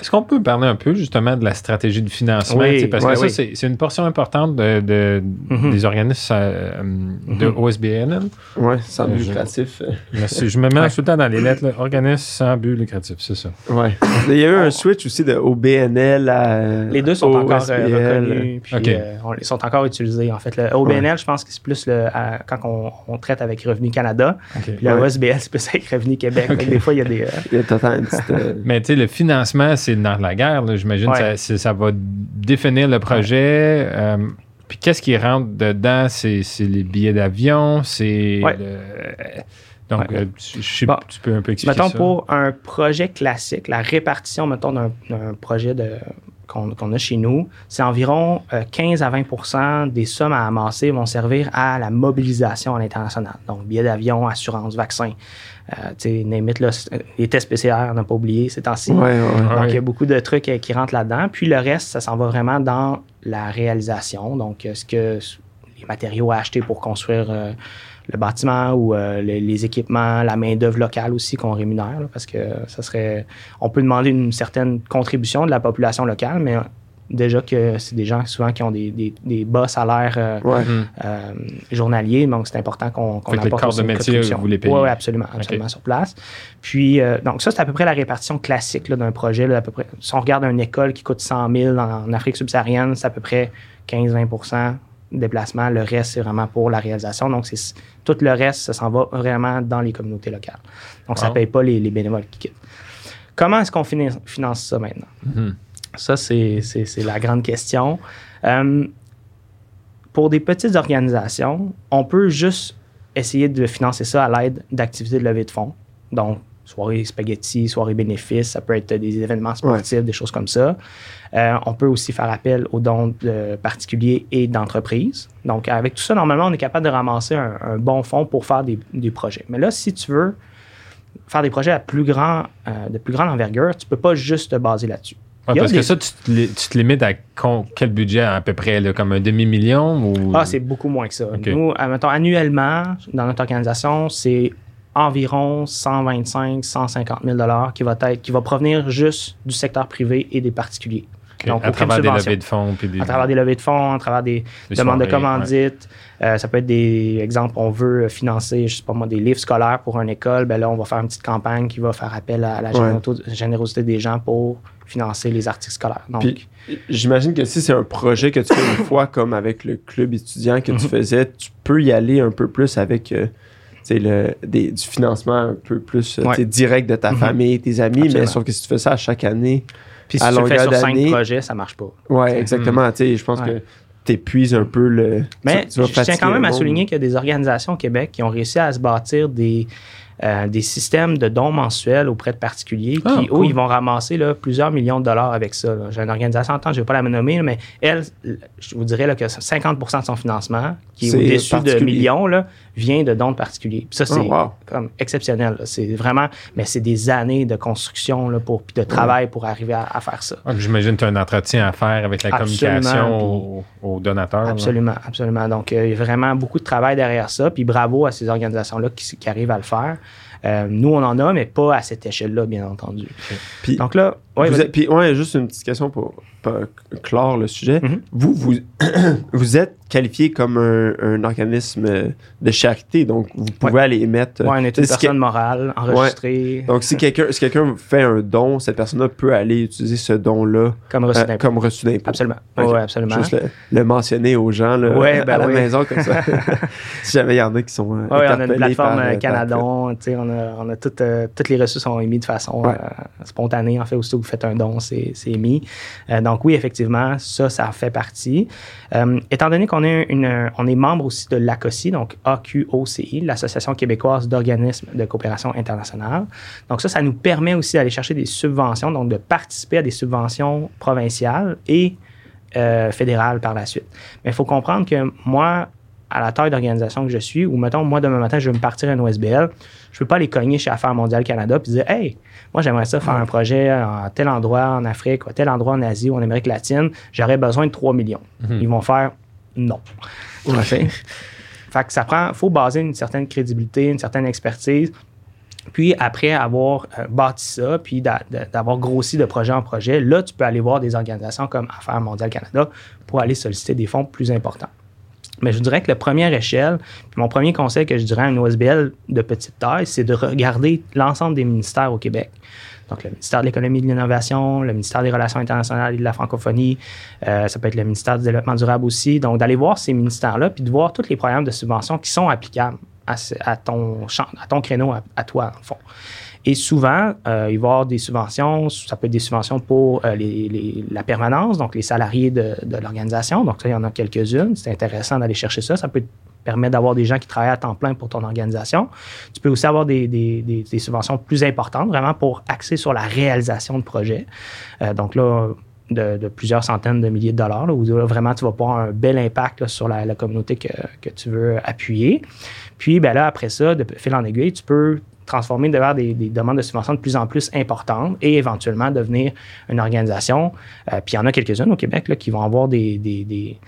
Est-ce qu'on peut parler un peu justement de la stratégie de financement? parce que ça, c'est une portion importante de, mhm. des organismes euh, de. OSBN. Oui, sans but lucratif. Merci. Je me mets tout le temps dans les lettres. Organisme sans but lucratif, c'est ça. Oui. Il y a eu un switch aussi de OBNL à. Les deux sont encore euh, reconnus. Puis, euh, ils sont encore utilisés. En fait, le OBNL, je pense que c'est plus le, quand on, traite avec Revenu Canada. Puis le OSBL, c'est plus avec Revenu Québec. des fois, il y a des. il y a totalement. (laughs) Mais tu sais, le financement, c'est dans la guerre. J'imagine que ça, va définir le projet. Euh, puis qu'est-ce qui rentre dedans? C'est les billets d'avion, c'est... Donc, euh, je, tu peux un peu expliquer mettons, pour un projet classique, la répartition, mettons, d'un projet de qu'on a chez nous, c'est environ 15 euh, à 20% des sommes à amasser vont servir à la mobilisation à l'international. Donc, billets d'avion, assurance, vaccin. Euh, là, les tests PCR, on n'a pas oublié ces temps-ci. Donc, il y a beaucoup de trucs euh, qui rentrent là-dedans. Puis le reste, ça s'en va vraiment dans la réalisation. Donc, ce que les matériaux à acheter pour construire le bâtiment ou les, équipements, la main-d'œuvre locale aussi qu'on rémunère, parce que ça serait. On peut demander une certaine contribution de la population locale, mais déjà que c'est des gens souvent qui ont des, des, des bas salaires euh, euh, journaliers, donc c'est important qu'on qu apporte les corps de métier, vous les payez. Oui, absolument, absolument sur place. Puis, euh, donc ça, c'est à peu près la répartition classique d'un projet. Là, à peu près, si on regarde une école qui coûte 100 000 en, Afrique subsaharienne, c'est à peu près 15-20% déplacement. Le reste, c'est vraiment pour la réalisation. Donc, c'est tout le reste, ça s'en va vraiment dans les communautés locales. Donc, ça ne paye pas les, les, bénévoles qui quittent. Comment est-ce qu'on finance ça maintenant? Mm-hmm. Ça, c'est la grande question. Euh, pour des petites organisations, on peut juste essayer de financer ça à l'aide d'activités de levée de fonds. Donc, soirée spaghetti, soirée bénéfice, ça peut être des événements sportifs, des choses comme ça. Euh, on peut aussi faire appel aux dons de particuliers et d'entreprises. Donc, avec tout ça, normalement, on est capable de ramasser un, bon fonds pour faire des, projets. Mais là, si tu veux faire des projets à plus grand, euh, de plus grande envergure, tu ne peux pas juste te baser là-dessus parce que ça, tu te, limites à quel budget à peu près, comme un demi-million? Ou... Ah, c'est beaucoup moins que ça. Nous, annuellement, dans notre organisation, c'est environ 125 150 000 qui va, être, qui va provenir juste du secteur privé et des particuliers. Donc, à travers des levées de fonds. À travers des levées de fonds, à travers des, demandes de commandites. Euh, ça peut être des exemples, on veut financer, je sais pas moi, des livres scolaires pour une école. Ben là, on va faire une petite campagne qui va faire appel à la générosité des gens pour financer les articles scolaires. Donc, j'imagine que si c'est un projet que tu fais une fois, comme avec le club étudiant que tu mhm. faisais, tu peux y aller un peu plus avec euh, le, du financement un peu plus euh, direct de ta mhm. famille, tes amis, mais sauf que si tu fais ça à chaque année, puis si à tu fais sur cinq projets, ça marche pas. Oui, exactement. Mhm. Je pense que tu épuises un peu le. Mais je tiens quand même à souligner qu'il y a des organisations au Québec qui ont réussi à se bâtir des, euh, des systèmes de dons mensuels auprès de particuliers ah, qui, où ils vont ramasser là, plusieurs millions de dollars avec ça. J'ai une organisation en temps, je ne vais pas la nommer, mais elle, je vous dirais là, que 50 de son financement, qui est, au-dessus de millions, là, vient de dons de particuliers. ça, c'est oh, comme exceptionnel. C'est vraiment, mais c'est des années de construction là, pour, de travail pour arriver à, faire ça. Ah, j'imagine que tu as un entretien à faire avec la communication aux, donateurs. Absolument, absolument. Donc, euh, il y a vraiment beaucoup de travail derrière ça. Puis bravo à ces organisations-là qui, qui arrivent à le faire. Euh, nous, on en a, mais pas à cette échelle-là, bien entendu. Puis, Donc là, ouais, puis, ouais, juste une petite question pour, clore le sujet. Mm-hmm. Vous, vous, (clears throat) vous êtes qualifié comme un, organisme de charité, donc vous pouvez aller émettre. Oui, on est une personne morale, enregistrée. Donc, si quelqu'un si quelqu'un fait un don, cette personne-là peut aller utiliser ce don-là comme reçu d'impôt. comme reçu d'impôt. Absolument. Oui, absolument. Juste le, mentionner aux gens là, ben à la maison comme ça. (laughs) (laughs) si jamais il y en a qui sont. Oui, on a une plateforme euh, Canadon. On a, on a toutes, euh, toutes les reçus sont émis de façon euh, spontanée. En fait, vous faites un don, c'est émis. donc, oui, effectivement, ça, ça fait partie. étant donné qu'on est, membre aussi de l'ACOCI, donc AQOCI, l'Association québécoise d'organismes de coopération internationale. Donc, ça, ça nous permet aussi d'aller chercher des subventions, donc de participer à des subventions provinciales et euh, fédéral par la suite. Mais il faut comprendre que moi, à la taille d'organisation que je suis, ou mettons, moi, demain matin, je vais me partir à une OSBL, je ne peux pas aller cogner chez Affaires mondiales Canada puis dire Hey, moi, j'aimerais ça faire un projet à tel endroit en Afrique, ou à tel endroit en Asie ou en Amérique latine, j'aurais besoin de 3 millions. Mhm. Ils vont faire non. (laughs) fait que ça prend, faut baser une certaine crédibilité, une certaine expertise. Puis après avoir euh, bâti ça, puis d'a- d'a- d'avoir grossi de projet en projet, là, tu peux aller voir des organisations comme Affaires mondiales Canada pour aller solliciter des fonds plus importants. Mais je dirais que la première échelle, mon premier conseil que je dirais à une OSBL de petite taille, c'est de regarder l'ensemble des ministères au Québec. Donc, le ministère de l'économie et de l'innovation, le ministère des relations internationales et de la francophonie, euh, ça peut être le ministère du développement durable aussi. Donc, d'aller voir ces ministères-là, puis de voir tous les programmes de subvention qui sont applicables à, ton, à ton créneau, à, à toi, en fond. Et souvent, euh, il va y avoir des subventions, ça peut être des subventions pour euh, la permanence, donc les salariés de, l'organisation. Donc, ça, il y en a quelques-unes. C'est intéressant d'aller chercher ça. Ça peut te permettre d'avoir des gens qui travaillent à temps plein pour ton organisation. Tu peux aussi avoir des, subventions plus importantes, vraiment pour axer sur la réalisation de projets. Euh, donc là, de, plusieurs centaines de milliers de dollars, où vraiment tu vas avoir un bel impact sur la, communauté que, que tu veux appuyer. Puis ben là, après ça, de fil en aiguille, tu peux transformer vers des, des demandes de subventions de plus en plus importantes et éventuellement devenir une organisation. Euh, puis il y en a quelques-unes au Québec là, qui vont avoir des, des,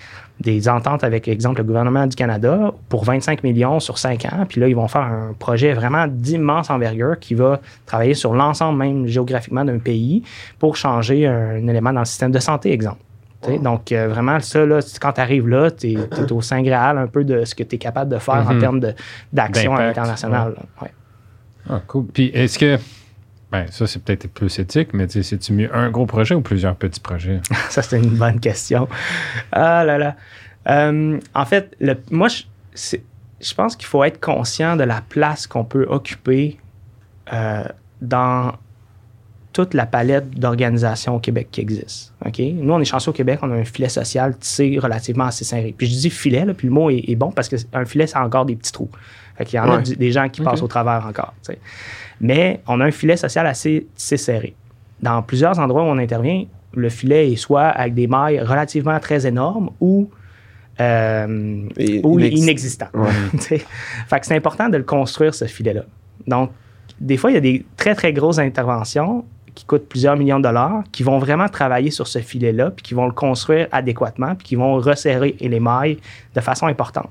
des, ententes avec, exemple, le gouvernement du Canada pour 25 millions sur 5 ans. Puis là, ils vont faire un projet vraiment d'immense envergure qui va travailler sur l'ensemble même géographiquement d'un pays pour changer un élément dans le système de santé, exemple. Donc, euh, vraiment, ça, là, quand tu arrives là, tu es, au Saint Graal un peu de ce que tu es capable de faire en Mhm. termes d'action internationale. là. Ouais. Ah, cool. Puis est-ce que. Ben, ça, c'est peut-être plus éthique, mais c'est-tu mieux un gros projet ou plusieurs petits projets? (laughs) Ça, c'est une bonne question. Ah là là. Euh, en fait, le- moi, je, je pense qu'il faut être conscient de la place qu'on peut occuper euh, dans toute la palette d'organisations au Québec qui existent. OK? Nous, on est chanceux au Québec, on a un filet social tissé relativement assez serré. Puis je dis filet, là, puis le mot est, est bon parce qu'un filet, ça a encore des petits trous. Fait qu'il y en a du- des gens qui passent au travers encore. Mais on a un filet social assez serré. Dans plusieurs endroits où on intervient, le filet est soit avec des mailles relativement très énormes ou, euh, Et ou inex- inexistants. Ouais. (laughs) Tu sais. fait que c'est important de le construire, ce filet-là. Donc, des fois, il y a des très, très grosses interventions qui coûtent plusieurs millions de dollars, qui vont vraiment travailler sur ce filet-là, puis qui vont le construire adéquatement, puis qui vont resserrer les mailles de façon importante.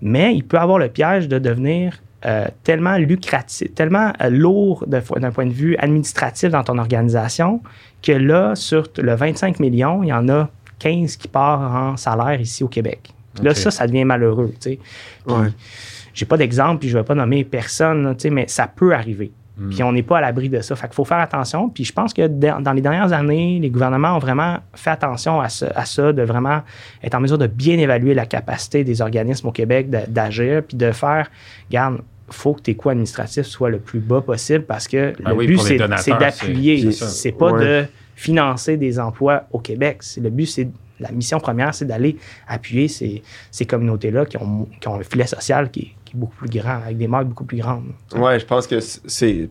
Mais il peut avoir le piège de devenir euh, tellement lucratif, tellement euh, lourd d'un point de vue administratif dans ton organisation que là, sur le 25 millions, il y en a 15 qui partent en salaire ici au Québec. Là, ça, ça devient malheureux. tu sais. Puis, Ouais. J'ai pas d'exemple, puis je vais pas nommer personne, là, tu sais, mais ça peut arriver. Hmm. Puis on n'est pas à l'abri de ça. Fait qu'il faut faire attention. Puis je pense que dans dans les dernières années, les gouvernements ont vraiment fait attention à, ce- à ça, de vraiment être en mesure de bien évaluer la capacité des organismes au Québec d'agir, puis de faire, regarde, faut que tes coûts administratifs soient le plus bas possible parce que Ben le oui, but, c'est d'appuyer. c'est- pas Ouais. de financer des emplois au Québec. C'est- Le but, c'est la mission première, c'est d'aller appuyer ces, ces communautés-là qui ont, qui ont un filet social qui est beaucoup plus grand, avec des marques beaucoup plus grandes. Ouais, je pense que c'est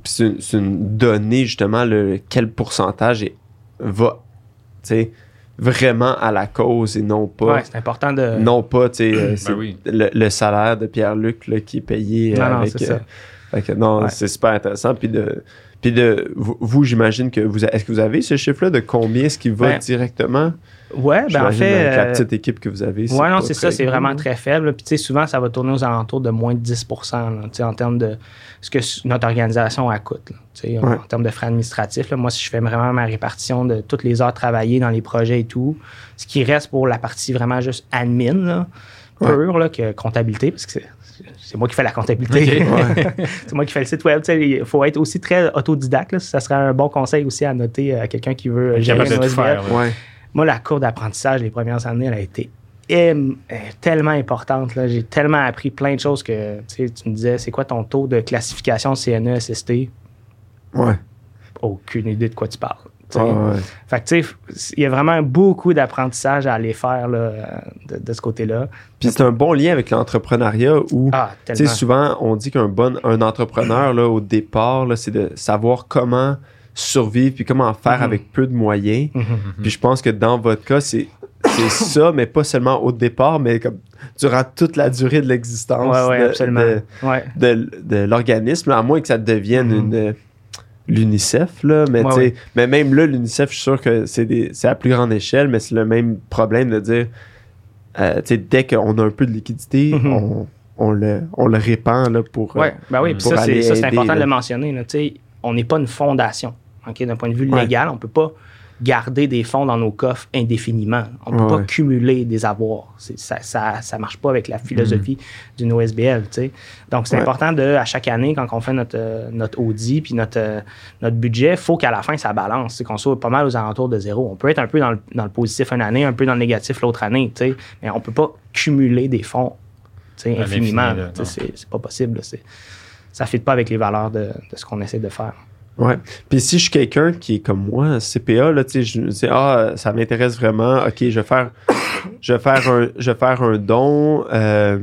c'est une, c'est une donnée justement le quel pourcentage est- va tu sais vraiment à la cause et non pas Ouais, c'est important de. non pas tu sais euh, c'est oui. le, le salaire de Pierre-Luc là, qui est payé Non, non, avec c'est ça. fait que non, Ouais. c'est super intéressant puis de puis de vous, vous, j'imagine que vous est-ce que vous avez ce chiffre là de combien est-ce qui va Ben, directement? Ouais, ben en fait. avec la euh, petite équipe que vous avez Ouais, non, c'est ça, c'est vraiment très faible. Puis, tu sais, souvent, ça va tourner aux alentours de moins de 10 là, tu sais, en termes de ce que notre organisation elle coûte. là, tu sais, en- Ouais. En termes de frais administratifs. là. moi, si je fais vraiment ma répartition de toutes les heures travaillées dans les projets et tout, ce qui reste pour la partie vraiment juste admin, là, pure, là, que comptabilité, parce que c'est. C'est moi qui fais la comptabilité. (laughs) c'est moi qui fais le site web. tu sais, Il faut être aussi très autodidacte. là. Ça serait un bon conseil aussi à noter à quelqu'un qui veut gérer une de faire. Ouais. Moi, la cour d'apprentissage les premières années, elle a été euh, tellement importante. J'ai tellement appris plein de choses que tu me disais, c'est quoi ton taux de classification E, CNE-SST? Ouais. Aucune idée de quoi tu parles. sais. Ouais. Fait que, tu sais, il y a vraiment beaucoup d'apprentissage à aller faire là, de, de ce côté-là. Puis c'est un bon lien avec l'entrepreneuriat où Ah, souvent, on dit qu'un bon un entrepreneur, là, au départ, c'est de savoir comment survivre, puis comment faire Mhm. avec peu de moyens. Mhm. Puis je pense que dans votre cas, c'est c'est (coughs) ça, mais pas seulement au départ, mais comme durant toute la durée de l'existence Ouais, ouais, de- absolument. de, Ouais. de, de l'organisme, à moins que ça devienne Mhm. une l'UNICEF, là, mais, mais même là, l'UNICEF, je suis sûr que c'est des- c'est à plus grande échelle, mais c'est le même problème de dire, euh, dès qu'on a un peu de liquidité, Mhm. on, on, le, on le répand là, pour... euh, Ouais, ben oui, pour ça, c'est, important de le mentionner. là. On n'est pas une fondation. D'un point de vue Ouais. légal, on ne peut pas garder des fonds dans nos coffres indéfiniment. On ne peut Ouais, pas cumuler des avoirs. Ça ne ça, ça marche pas avec la philosophie d'une OSBL. tu sais. Donc, c'est Ouais. important de, à chaque année, quand on fait notre, euh, notre audit puis notre, euh, notre budget, il faut qu'à la fin, ça balance. c'est qu'on soit pas mal aux alentours de zéro. On peut être un peu dans le, dans le positif une année, un peu dans le négatif l'autre année. tu sais. Mais on ne peut pas cumuler des fonds infiniment. C'est pas possible. là. Ça ne fit pas avec les valeurs de, de ce qu'on essaie de faire. Ouais. Puis si je suis quelqu'un qui est comme moi, CPA, là, tu sais, je dis, ah, ça m'intéresse vraiment, ok, je vais faire, je vais faire un, je vais faire un don, euh,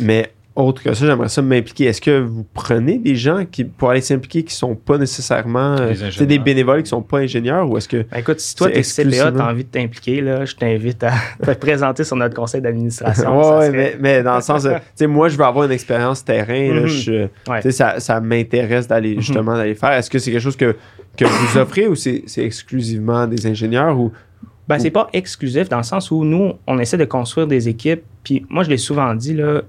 mais autre que ça, j'aimerais ça m'impliquer. Est-ce que vous prenez des gens qui, pour aller s'impliquer qui sont pas nécessairement, euh, Des des bénévoles qui sont pas ingénieurs ou est-ce que, Ben, écoute, si toi, C'est tu es CPA, tu as envie de t'impliquer, là, je t'invite à (laughs) te présenter sur notre conseil d'administration. ouais, Ça ouais, serait- mais, mais dans le sens, de, tu sais, moi, je veux avoir une expérience terrain, là, Mhm. je- Ouais. ça, ça m'intéresse d'aller, Mhm. justement, d'aller faire. Est-ce que c'est quelque chose que, que vous offrez ou c'est, c'est exclusivement des ingénieurs ou, Ben, c'est pas exclusif dans le sens où nous, on essaie de construire des équipes. Puis moi, je l'ai souvent dit, là,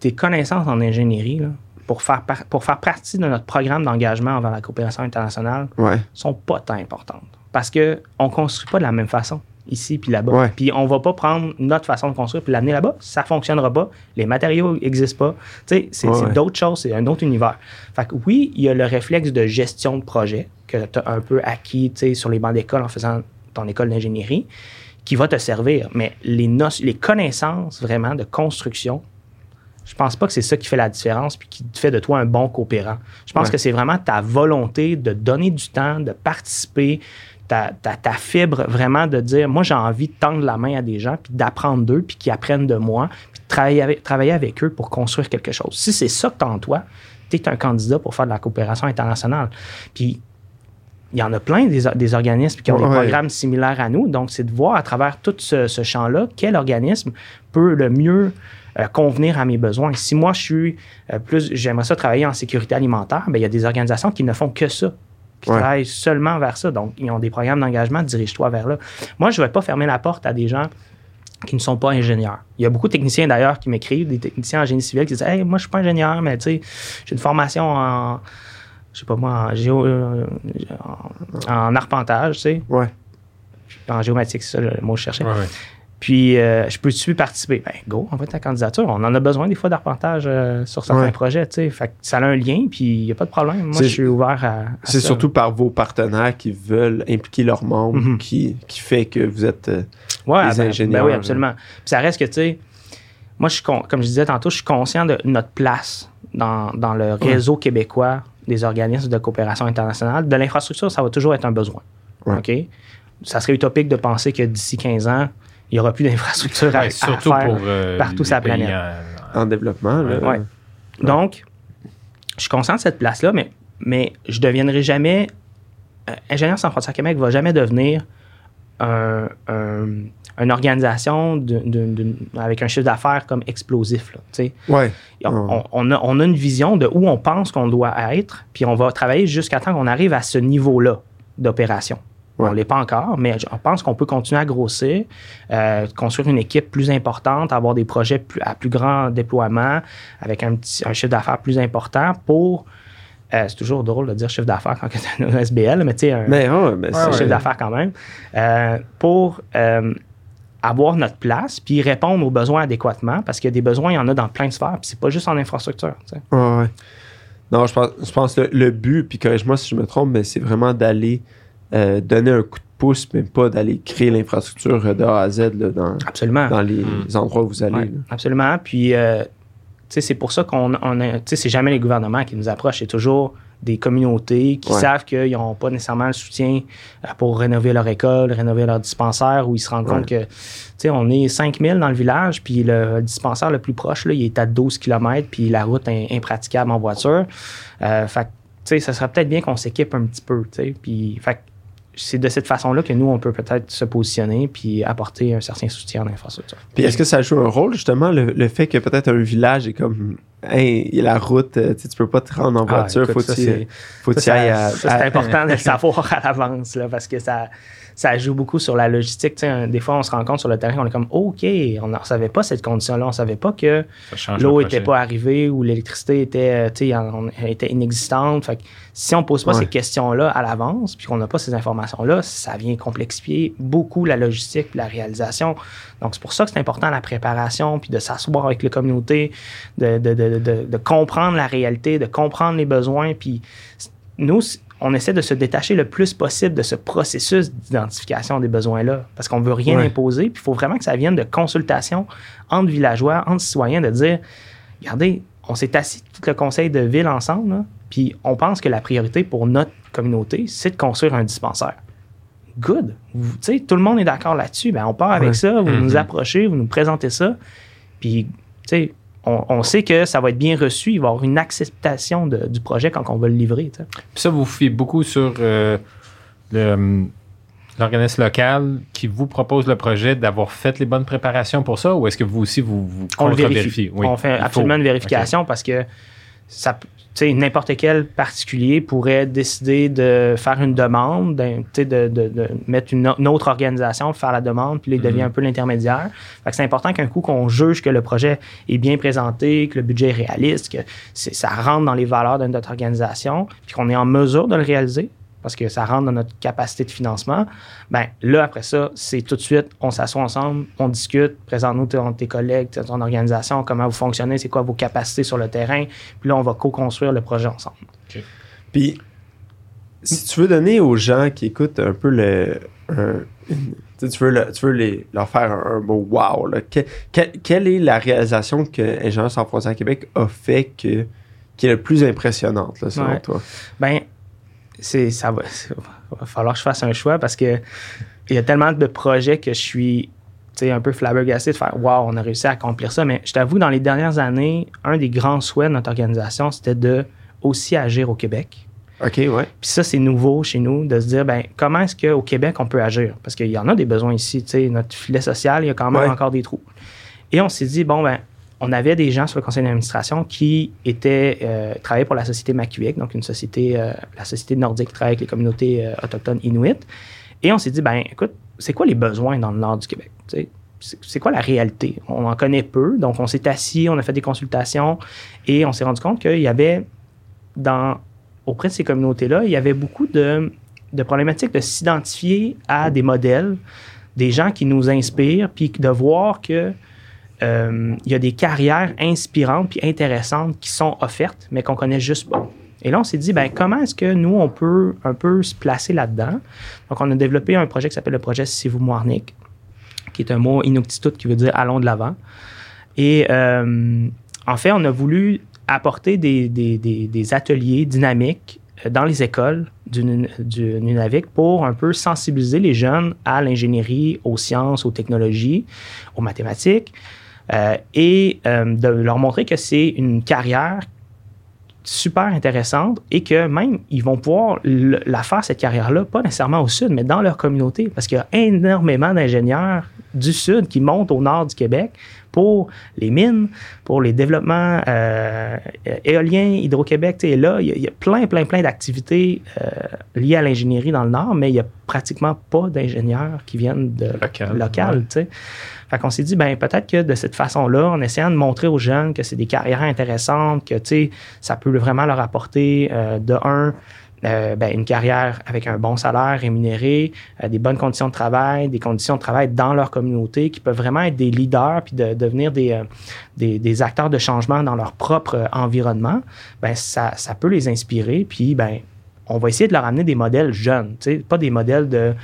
tes connaissances en ingénierie, là, pour, faire par- pour faire partie de notre programme d'engagement envers la coopération internationale, ouais, sont pas tant importantes. Parce qu'on ne construit pas de la même façon ici puis là-bas. Ouais. Puis on va pas prendre notre façon de construire puis l'amener là-bas. Ça fonctionnera pas. Les matériaux n'existent pas. Tu sais, c'est Ouais, d'autres choses, c'est un autre univers. Fait que oui, il y a le réflexe de gestion de projet que tu as un peu acquis sur les bancs d'école en faisant ton école d'ingénierie qui va te servir. Mais les, no- les connaissances vraiment de construction, je pense pas que c'est ça qui fait la différence puis qui fait de toi un bon coopérant. Je pense Ouais. que c'est vraiment ta volonté de donner du temps, de participer, ta, ta, ta fibre vraiment de dire moi j'ai envie de tendre la main à des gens puis d'apprendre d'eux puis qu'ils apprennent de moi puis de travailler avec, travailler avec eux pour construire quelque chose. Si c'est ça que en toi, tu es un candidat pour faire de la coopération internationale. Puis il y en a plein des, des organismes qui ont Ouais. des programmes similaires à nous. Donc, c'est de voir à travers tout ce, ce champ-là quel organisme peut le mieux convenir à mes besoins. Si moi, je suis euh, plus, j'aimerais ça travailler en sécurité alimentaire, ben, il y a des organisations qui ne font que ça, qui Ouais. travaillent seulement vers ça. Donc, ils ont des programmes d'engagement, dirige-toi vers là. Moi, je ne vais pas fermer la porte à des gens qui ne sont pas ingénieurs. Il y a beaucoup de techniciens d'ailleurs qui m'écrivent, des techniciens en génie civil qui disent Hey, moi, je suis pas ingénieur, mais tu sais, j'ai une formation en, je sais pas moi, en, géo, euh, en, en arpentage, tu sais, ouais. en géomatique, c'est ça le mot que je cherchais. Ouais, ouais. Puis, euh, je peux-tu participer? Ben, go, envoie ta candidature. On en a besoin des fois d'arpentage euh, sur certains Ouais. projets, tu sais. Fait que ça a un lien, puis il n'y a pas de problème. Moi, je suis ouvert à. à C'est surtout par vos partenaires qui veulent impliquer leurs membres Mhm. qui, qui fait que vous êtes. euh, Ouais, les ben- ingénieurs, Ben oui, absolument. Puis ça reste que, tu sais, moi, je suis con- comme je disais tantôt, je suis conscient de notre place dans, dans le réseau québécois des organismes de coopération internationale. De l'infrastructure, ça va toujours être un besoin. OK? Ça serait utopique de penser que d'ici 15 ans, il n'y aura plus d'infrastructure à, Ouais, à surtout faire. pour euh, partout sur la planète. en- en développement. Là. Ouais. Donc, je suis conscient de cette place-là, mais, mais je ne deviendrai jamais. euh, Ingénieur sans frontières Québec va jamais devenir un- un- une organisation de- de- de- avec un chiffre d'affaires comme explosif. là, tu sais. Ouais. on, on- on a, on a une vision de où on pense qu'on doit être, puis on va travailler jusqu'à temps qu'on arrive à ce niveau-là d'opération. Ouais. On ne l'est pas encore, mais je pense qu'on peut continuer à grossir, euh, construire une équipe plus importante, avoir des projets plus- à plus grand déploiement, avec un, petit, un chiffre d'affaires plus important pour. euh, c'est toujours drôle de dire chiffre d'affaires quand (laughs) tu as un SBL, mais tu sais, un, Mais, c'est un c'est- chiffre d'affaires quand même, euh, pour euh, avoir notre place puis répondre aux besoins adéquatement parce qu'il y a des besoins, il y en a dans plein de sphères, puis c'est pas juste en infrastructure. tu sais. Ouais, ouais. Non, je pense, je pense que le, le but, puis corrige-moi si je me trompe, mais c'est vraiment d'aller euh, donner un coup de pouce, mais pas d'aller créer l'infrastructure de A à Z là, dans, Absolument. dans les Mm. endroits où vous allez. Ouais, absolument. Puis, euh, tu sais, c'est pour ça qu'on on a- tu sais, c'est jamais les gouvernements qui nous approchent, c'est toujours des communautés qui Ouais. savent qu'ils n'ont pas nécessairement le soutien euh, pour rénover leur école, rénover leur dispensaire, où ils se rendent Ouais. compte que, tu sais, on est 5000 dans le village, puis le dispensaire le plus proche, là, il est à 12 km, puis la route est impraticable en voiture. Euh, fait que, tu sais, ça serait peut-être bien qu'on s'équipe un petit peu, tu sais. Puis, fait que c'est de cette façon-là que nous, on peut peut-être se positionner puis apporter un certain soutien à l'infrastructure. Puis est-ce que ça joue un rôle, justement, le, le fait que peut-être un village est comme, hey, il y a la route, euh, tu tu peux pas te rendre en Ah, voiture, écoute, faut ça, que tu faut ailles à. c'est important de (laughs) le savoir à l'avance, là, parce que ça, ça joue beaucoup sur la logistique. Des fois, on se rend compte sur le terrain, on est comme, OK, on ne savait pas cette condition-là, on ne savait pas que l'eau le n'était pas arrivée ou l'électricité était, euh, était inexistante. Fait que si on ne pose pas Ouais. ces questions-là à l'avance, puis qu'on n'a pas ces informations-là, ça vient complexifier beaucoup la logistique la réalisation. Donc, c'est pour ça que c'est important la préparation, puis de s'asseoir avec les communautés, de, de, de, de, de comprendre la réalité, de comprendre les besoins. Puis nous, on essaie de se détacher le plus possible de ce processus d'identification des besoins-là, parce qu'on ne veut rien Ouais. imposer. Puis il faut vraiment que ça vienne de consultation entre villageois, entre citoyens, de dire, regardez, on s'est assis tout le conseil de ville ensemble, là, puis on pense que la priorité pour notre communauté, c'est de construire un dispensaire. Good. Vous- tu sais, tout le monde est d'accord là-dessus. Ben, on part avec Ouais. ça, vous nous approchez, vous nous présentez ça. Puis, tu sais, on, on sait que ça va être bien reçu. Il va y avoir une acceptation de- du projet quand on va le livrer. Puis ça, vous fiez beaucoup sur euh, l'organisme local qui vous propose le projet d'avoir fait les bonnes préparations pour ça ou est-ce que vous aussi, vous, vous On le vérifie. Oui, on fait faut. absolument une vérification parce que ça, n'importe quel particulier pourrait décider de faire une demande, sais, de, de- de mettre une, autre organisation, faire la demande, puis il devient Mhm. un peu l'intermédiaire. C'est important qu'un coup qu'on juge que le projet est bien présenté, que le budget est réaliste, que c'est- ça rentre dans les valeurs de notre organisation, puis qu'on est en mesure de le réaliser parce que ça rentre dans notre capacité de financement, ben là, après ça, c'est tout de suite, on s'assoit ensemble, on discute, présente-nous ton- tes collègues, ton organisation, comment vous fonctionnez, c'est quoi vos capacités sur le terrain, puis là, on va co-construire le projet ensemble. Puis, si tu veux donner aux gens qui écoutent un peu le. un- une- tu veux, le- tu veux les, leur faire un, un mot wow. Là. Que- que- quelle est la réalisation que Ingénieurs sans frontières Québec a fait que, qui est la plus impressionnante, là, selon Ouais. toi? Ben, c'est, ça va, falloir que je fasse un choix parce que il y a tellement de projets que je suis un peu flabbergasté de faire Waouh, on a réussi à accomplir ça. Mais je t'avoue, dans les dernières années, un des grands souhaits de notre organisation, c'était de aussi agir au Québec. OK, ouais. Puis ça, c'est nouveau chez nous de se dire, ben, comment est-ce qu'au Québec, on peut agir? Parce qu'il y en a des besoins ici. tu sais, Notre filet social, il y a quand même Ouais. encore des trous. Et on s'est dit, bon, ben, on avait des gens sur le conseil d'administration qui étaient euh, travaillaient pour la société Macuic, donc euh, la société nordique qui travaille avec les communautés euh, autochtones inuites. Et on s'est dit, ben, écoute, c'est quoi les besoins dans le nord du Québec? C'est quoi la réalité? On en connaît peu, donc on s'est assis, on a fait des consultations et on s'est rendu compte qu'il y avait dans auprès de ces communautés-là, il y avait beaucoup de, de problématiques de s'identifier à des modèles, des gens qui nous inspirent, puis de voir que euh, il y a des carrières inspirantes puis intéressantes qui sont offertes, mais qu'on connaît juste pas. Et là, on s'est dit, ben, comment est-ce que nous, on peut un peu se placer là-dedans? Donc, on a développé un projet qui s'appelle le projet Sivumoarnik, qui est un mot inuktitut qui veut dire allons de l'avant. Et euh, en fait, on a voulu apporter des, des- des- ateliers dynamiques euh, dans les écoles du, du Nunavik pour un peu sensibiliser les jeunes à l'ingénierie, aux sciences, aux technologies, aux mathématiques, et euh, de leur montrer que c'est une carrière super intéressante et que même ils vont pouvoir le- la faire cette carrière-là, pas nécessairement au sud, mais dans leur communauté, parce qu'il y a énormément d'ingénieurs du sud qui montent au nord du Québec pour les mines, pour les développements euh, éoliens, Hydro-Québec. sais, là, il y, a, il y a plein, plein, plein d'activités euh, liées à l'ingénierie dans le nord, mais il n'y a pratiquement pas d'ingénieurs qui viennent de Local, local. ouais. Fait qu'on s'est dit, ben peut-être que de cette façon-là, en essayant de montrer aux jeunes que c'est des carrières intéressantes, que tu sais, ça peut vraiment leur apporter euh, de un, euh, ben, une carrière avec un bon salaire rémunéré, euh, des bonnes conditions de travail, des conditions de travail dans leur communauté, qui peuvent vraiment être des leaders puis de devenir des, euh, des, acteurs de changement dans leur propre euh, environnement, ben ça, ça peut les inspirer. Puis ben on va essayer de leur amener des modèles jeunes, pas des modèles de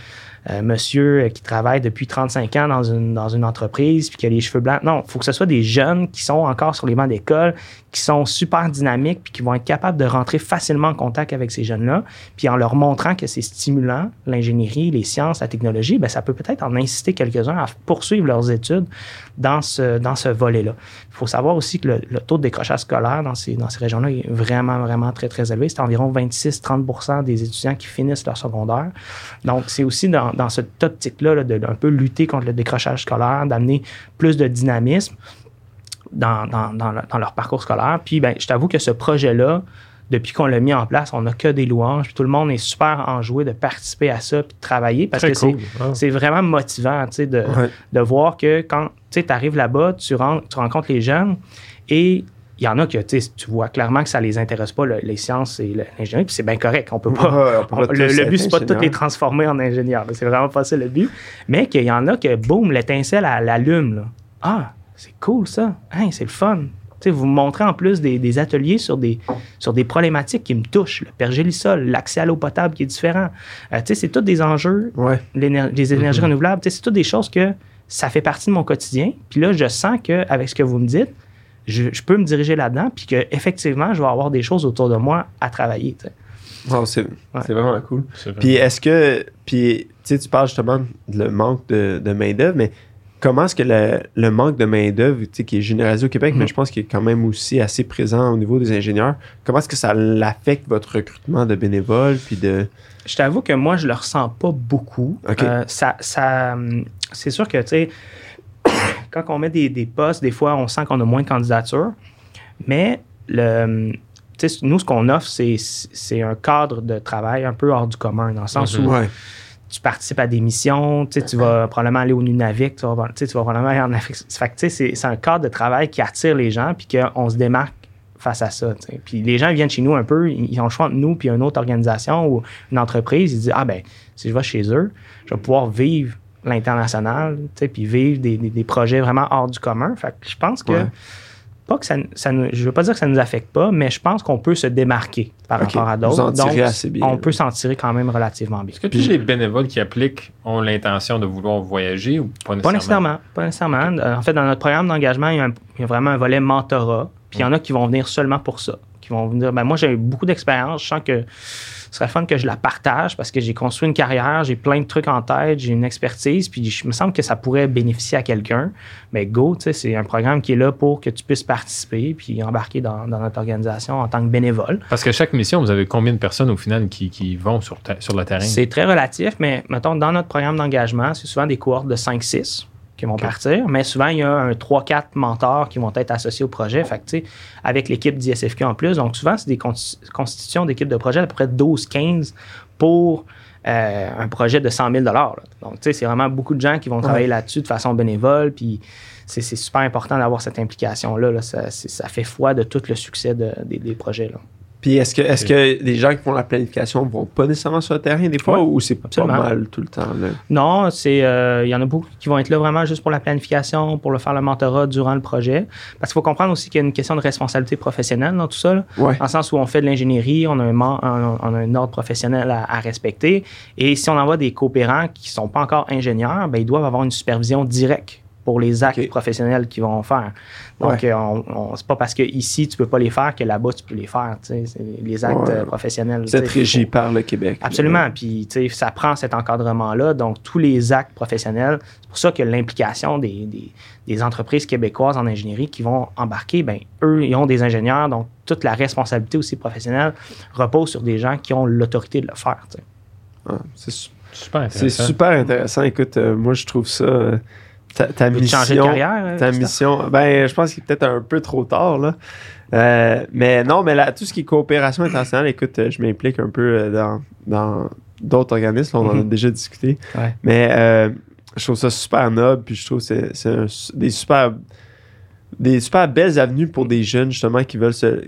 euh, monsieur euh, qui travaille depuis 35 ans dans une, dans une entreprise puis qui a les cheveux blancs. Non, il faut que ce soit des jeunes qui sont encore sur les bancs d'école, qui sont super dynamiques puis qui vont être capables de rentrer facilement en contact avec ces jeunes-là. Puis en leur montrant que c'est stimulant, l'ingénierie, les sciences, la technologie, ben ça peut peut-être en inciter quelques-uns à poursuivre leurs études dans ce, dans ce volet-là. Il faut savoir aussi que le, taux de décrochage scolaire dans ces, dans ces régions-là est vraiment, vraiment très, très élevé. C'est environ 26-30% des étudiants qui finissent leur secondaire. Donc, c'est aussi dans, dans cette optique-là de, un peu lutter contre le décrochage scolaire, d'amener plus de dynamisme dans, dans, leur parcours scolaire. Puis, ben, je t'avoue que ce projet-là, depuis qu'on l'a mis en place, on n'a que des louanges. Puis tout le monde est super enjoué de participer à ça puis de travailler parce que c'est vraiment motivant de, de voir que quand tu arrives là-bas, tu, tu rencontres les jeunes et il y en a que tu vois clairement que ça les intéresse pas, les sciences et l'ingénierie, puis c'est bien correct. On peut pas. le, but, c'est pas de toutes les transformer en ingénieurs. C'est vraiment pas ça le but. Mais qu'il y en a que, boum, l'étincelle, elle allume. Ah, c'est cool ça. Hein, c'est le fun. vous me montrez en plus des, ateliers sur des, sur des problématiques qui me touchent. Le pergélisol, l'accès à l'eau potable qui est différent. Euh, c'est tous des enjeux, ouais. les énergies mm-hmm. renouvelables. C'est toutes des choses que ça fait partie de mon quotidien. Puis là, je sens qu'avec ce que vous me dites, je, peux me diriger là-dedans, puis qu'effectivement, je vais avoir des choses autour de moi à travailler. c'est vraiment cool. Puis est-ce que, puis tu parles justement de le manque de, de main-d'œuvre, mais comment est-ce que le, manque de main-d'œuvre, qui est généralisé au Québec, mais mm-hmm. je pense qu'il est quand même aussi assez présent au niveau des ingénieurs, comment est-ce que ça affecte votre recrutement de bénévoles? Puis de... Je t'avoue que moi, je le ressens pas beaucoup. Euh, ça, ça c'est sûr que, tu sais, (coughs) quand on met des, postes, des fois, on sent qu'on a moins de candidatures, mais le, nous, ce qu'on offre, c'est un cadre de travail un peu hors du commun, dans le sens mm-hmm. où tu participes à des missions, tu vas probablement aller au Nunavik, tu vas, tu vas probablement aller en Afrique. c'est un cadre de travail qui attire les gens, puis qu'on se démarque face à ça. Puis les gens viennent chez nous un peu, ils ont le choix entre nous puis une autre organisation ou une entreprise, ils disent Ah ben, si je vais chez eux, je vais pouvoir vivre l'international, puis vivre des, projets vraiment hors du commun. Fait que je pense que pas que ça, ça je veux pas dire que ça nous affecte pas, mais je pense qu'on peut se démarquer par rapport à d'autres. Donc, assez bien. on peut s'en tirer quand même relativement bien. Est-ce que tous les bénévoles qui appliquent ont l'intention de vouloir voyager ou pas nécessairement? Pas nécessairement. Pas nécessairement. En fait, dans notre programme d'engagement, il, y a vraiment un volet mentorat. Puis il y en a qui vont venir seulement pour ça. Qui vont venir, ben moi, j'ai eu beaucoup d'expérience. Je sens que ce serait fun que je la partage parce que j'ai construit une carrière, j'ai plein de trucs en tête, j'ai une expertise, puis je me semble que ça pourrait bénéficier à quelqu'un. Mais Go, c'est un programme qui est là pour que tu puisses participer puis embarquer dans, notre organisation en tant que bénévole. Parce que chaque mission, vous avez combien de personnes au final qui, vont sur, sur le terrain? C'est très relatif, mais mettons, dans notre programme d'engagement, c'est souvent des cohortes de 5-6 qui vont partir, mais souvent, il y a un 3-4 mentors qui vont être associés au projet. Fait que, avec l'équipe d'ISFQ en plus, donc souvent, c'est des constitutions d'équipes de projet à peu près 12-15 pour euh, un projet de 100 000 Donc, tu sais, c'est vraiment beaucoup de gens qui vont travailler là-dessus de façon bénévole, puis c'est super important d'avoir cette implication-là. Ça, ça, fait foi de tout le succès des projets. Là. Puis est-ce que, est-ce que les gens qui font la planification vont pas nécessairement sur le terrain des fois ou c'est pas mal tout le temps? Non, c'est euh, il y en a beaucoup qui vont être là vraiment juste pour la planification, pour le faire le mentorat durant le projet. Parce qu'il faut comprendre aussi qu'il y a une question de responsabilité professionnelle dans tout ça. Dans le sens où on fait de l'ingénierie, on a un, on a un ordre professionnel à, respecter. Et si on envoie des coopérants qui sont pas encore ingénieurs, ben, ils doivent avoir une supervision directe pour les actes professionnels qu'ils vont faire. Donc, euh, on, c'est pas parce que ici tu peux pas les faire que là-bas tu peux les faire. Les actes euh, professionnels. Vous êtes régi par le Québec. Absolument. Puis, ça prend cet encadrement-là. Donc, tous les actes professionnels, c'est pour ça que l'implication des, des, entreprises québécoises en ingénierie qui vont embarquer, ben eux, ils ont des ingénieurs. Donc, toute la responsabilité aussi professionnelle repose sur des gens qui ont l'autorité de le faire. Ah, c'est super intéressant. C'est super intéressant. Écoute, euh, moi, je trouve ça ta, mission, changer de carrière, euh, ta mission, ben, je pense qu'il est peut-être un peu trop tard, là. Euh, mais non, mais là, tout ce qui est coopération internationale, écoute, euh, je m'implique un peu dans, dans d'autres organismes, on en a mhm. déjà discuté. Mais je trouve ça super noble, puis je trouve que c'est des super des super belles avenues pour des jeunes justement qui veulent se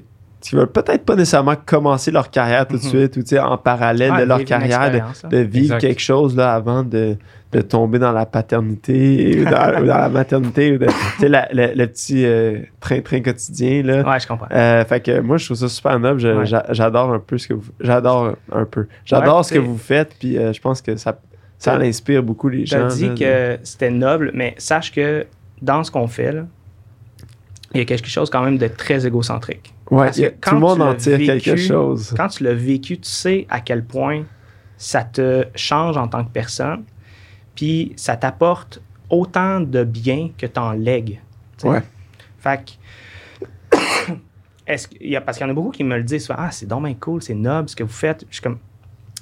qui veulent peut-être pas nécessairement commencer leur carrière tout de mhm. suite ou en parallèle de leur carrière, de, vivre quelque chose là, avant de, de tomber dans la paternité ou dans, (laughs) la maternité ou de, le, petit euh, train-train quotidien. Là. Ouais, je comprends. Euh, fait que moi, je trouve ça super noble. J'adore un peu ce que vous J'adore un peu. J'adore ce que vous faites, puis euh, je pense que ça, ça inspire beaucoup les gens. Tu dit que c'était noble, mais sache que dans ce qu'on fait, là, il y a quelque chose quand même de très égocentrique. Ouais, a- que tout le quand monde tu en tire quelque vécu- chose. Quand tu l'as vécu, tu sais à quel point ça te change en tant que personne, puis ça t'apporte autant de bien que tu en lègues. Ouais. Fait que, (coughs) est-ce qu'il y a, parce qu'il y en a beaucoup qui me le disent, ah, c'est bien cool, c'est noble ce que vous faites. Je suis comme,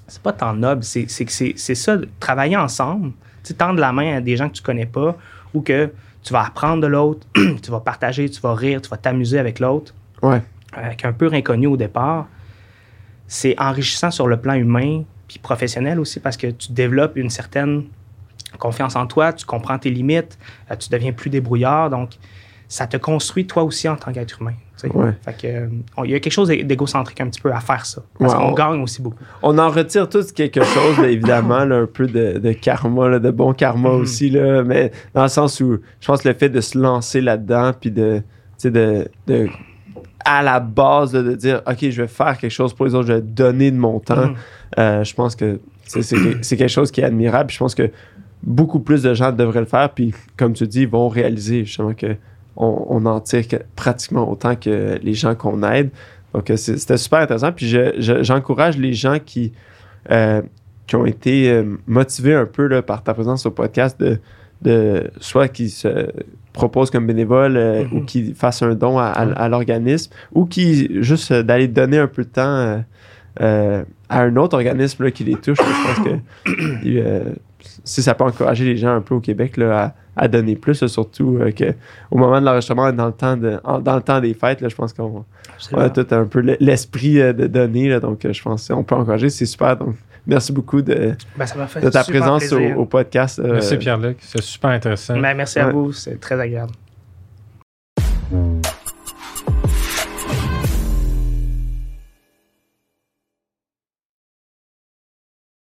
c'est pas tant noble, c'est, c'est, c'est, c'est ça, travailler ensemble, tu tendre la main à des gens que tu connais pas ou que tu vas apprendre de l'autre, (clears throat) tu vas partager, tu vas rire, tu vas t'amuser avec l'autre Ouais. Avec un peu inconnu au départ, c'est enrichissant sur le plan humain puis professionnel aussi parce que tu développes une certaine confiance en toi, tu comprends tes limites, euh, tu deviens plus débrouillard, donc ça te construit toi aussi en tant qu'être humain. Ouais. Fait que, euh, il y a quelque chose d'é- d'égocentrique un petit peu à faire ça. Parce Ouais, qu'on on- gagne aussi beaucoup. On en retire tous quelque chose, là, évidemment, là, un peu de, de karma, là, de bon karma Mhm. aussi, là, mais dans le sens où je pense que le fait de se lancer là-dedans, puis de- à la base, de dire, OK, je vais faire quelque chose pour les autres, je vais donner de mon temps, Mhm. euh, je pense que c'est c'est que- c'est quelque chose qui est admirable. puis Je pense que beaucoup plus de gens devraient le faire, puis comme tu dis, ils vont réaliser justement que on, on en tire que- pratiquement autant que les gens qu'on aide. Donc, euh, c'était super intéressant. Puis, je- je- j'encourage les gens qui, euh, qui ont été motivés un peu là, par ta présence au podcast, de, de soit qui se proposent comme bénévole euh, ou qui fassent un don à, à- à l'organisme ou qui juste d'aller donner un peu de temps euh, euh, à un autre organisme là, qui les touche. je pense que (coughs) si ça peut encourager les gens un peu au Québec là, à, à donner plus, là, surtout euh, que au moment de l'enregistrement, dans le temps de, en- dans le temps des fêtes, là, je pense qu'on a tout un peu l'esprit euh, de donner. là, donc, euh, je pense qu'on peut encourager. C'est super. Donc, merci beaucoup de, Ben, ça m'a fait de ta présence au, podcast. euh, Merci Pierre-Luc, c'est super intéressant. Ben, merci à Ouais. vous, c'est très agréable.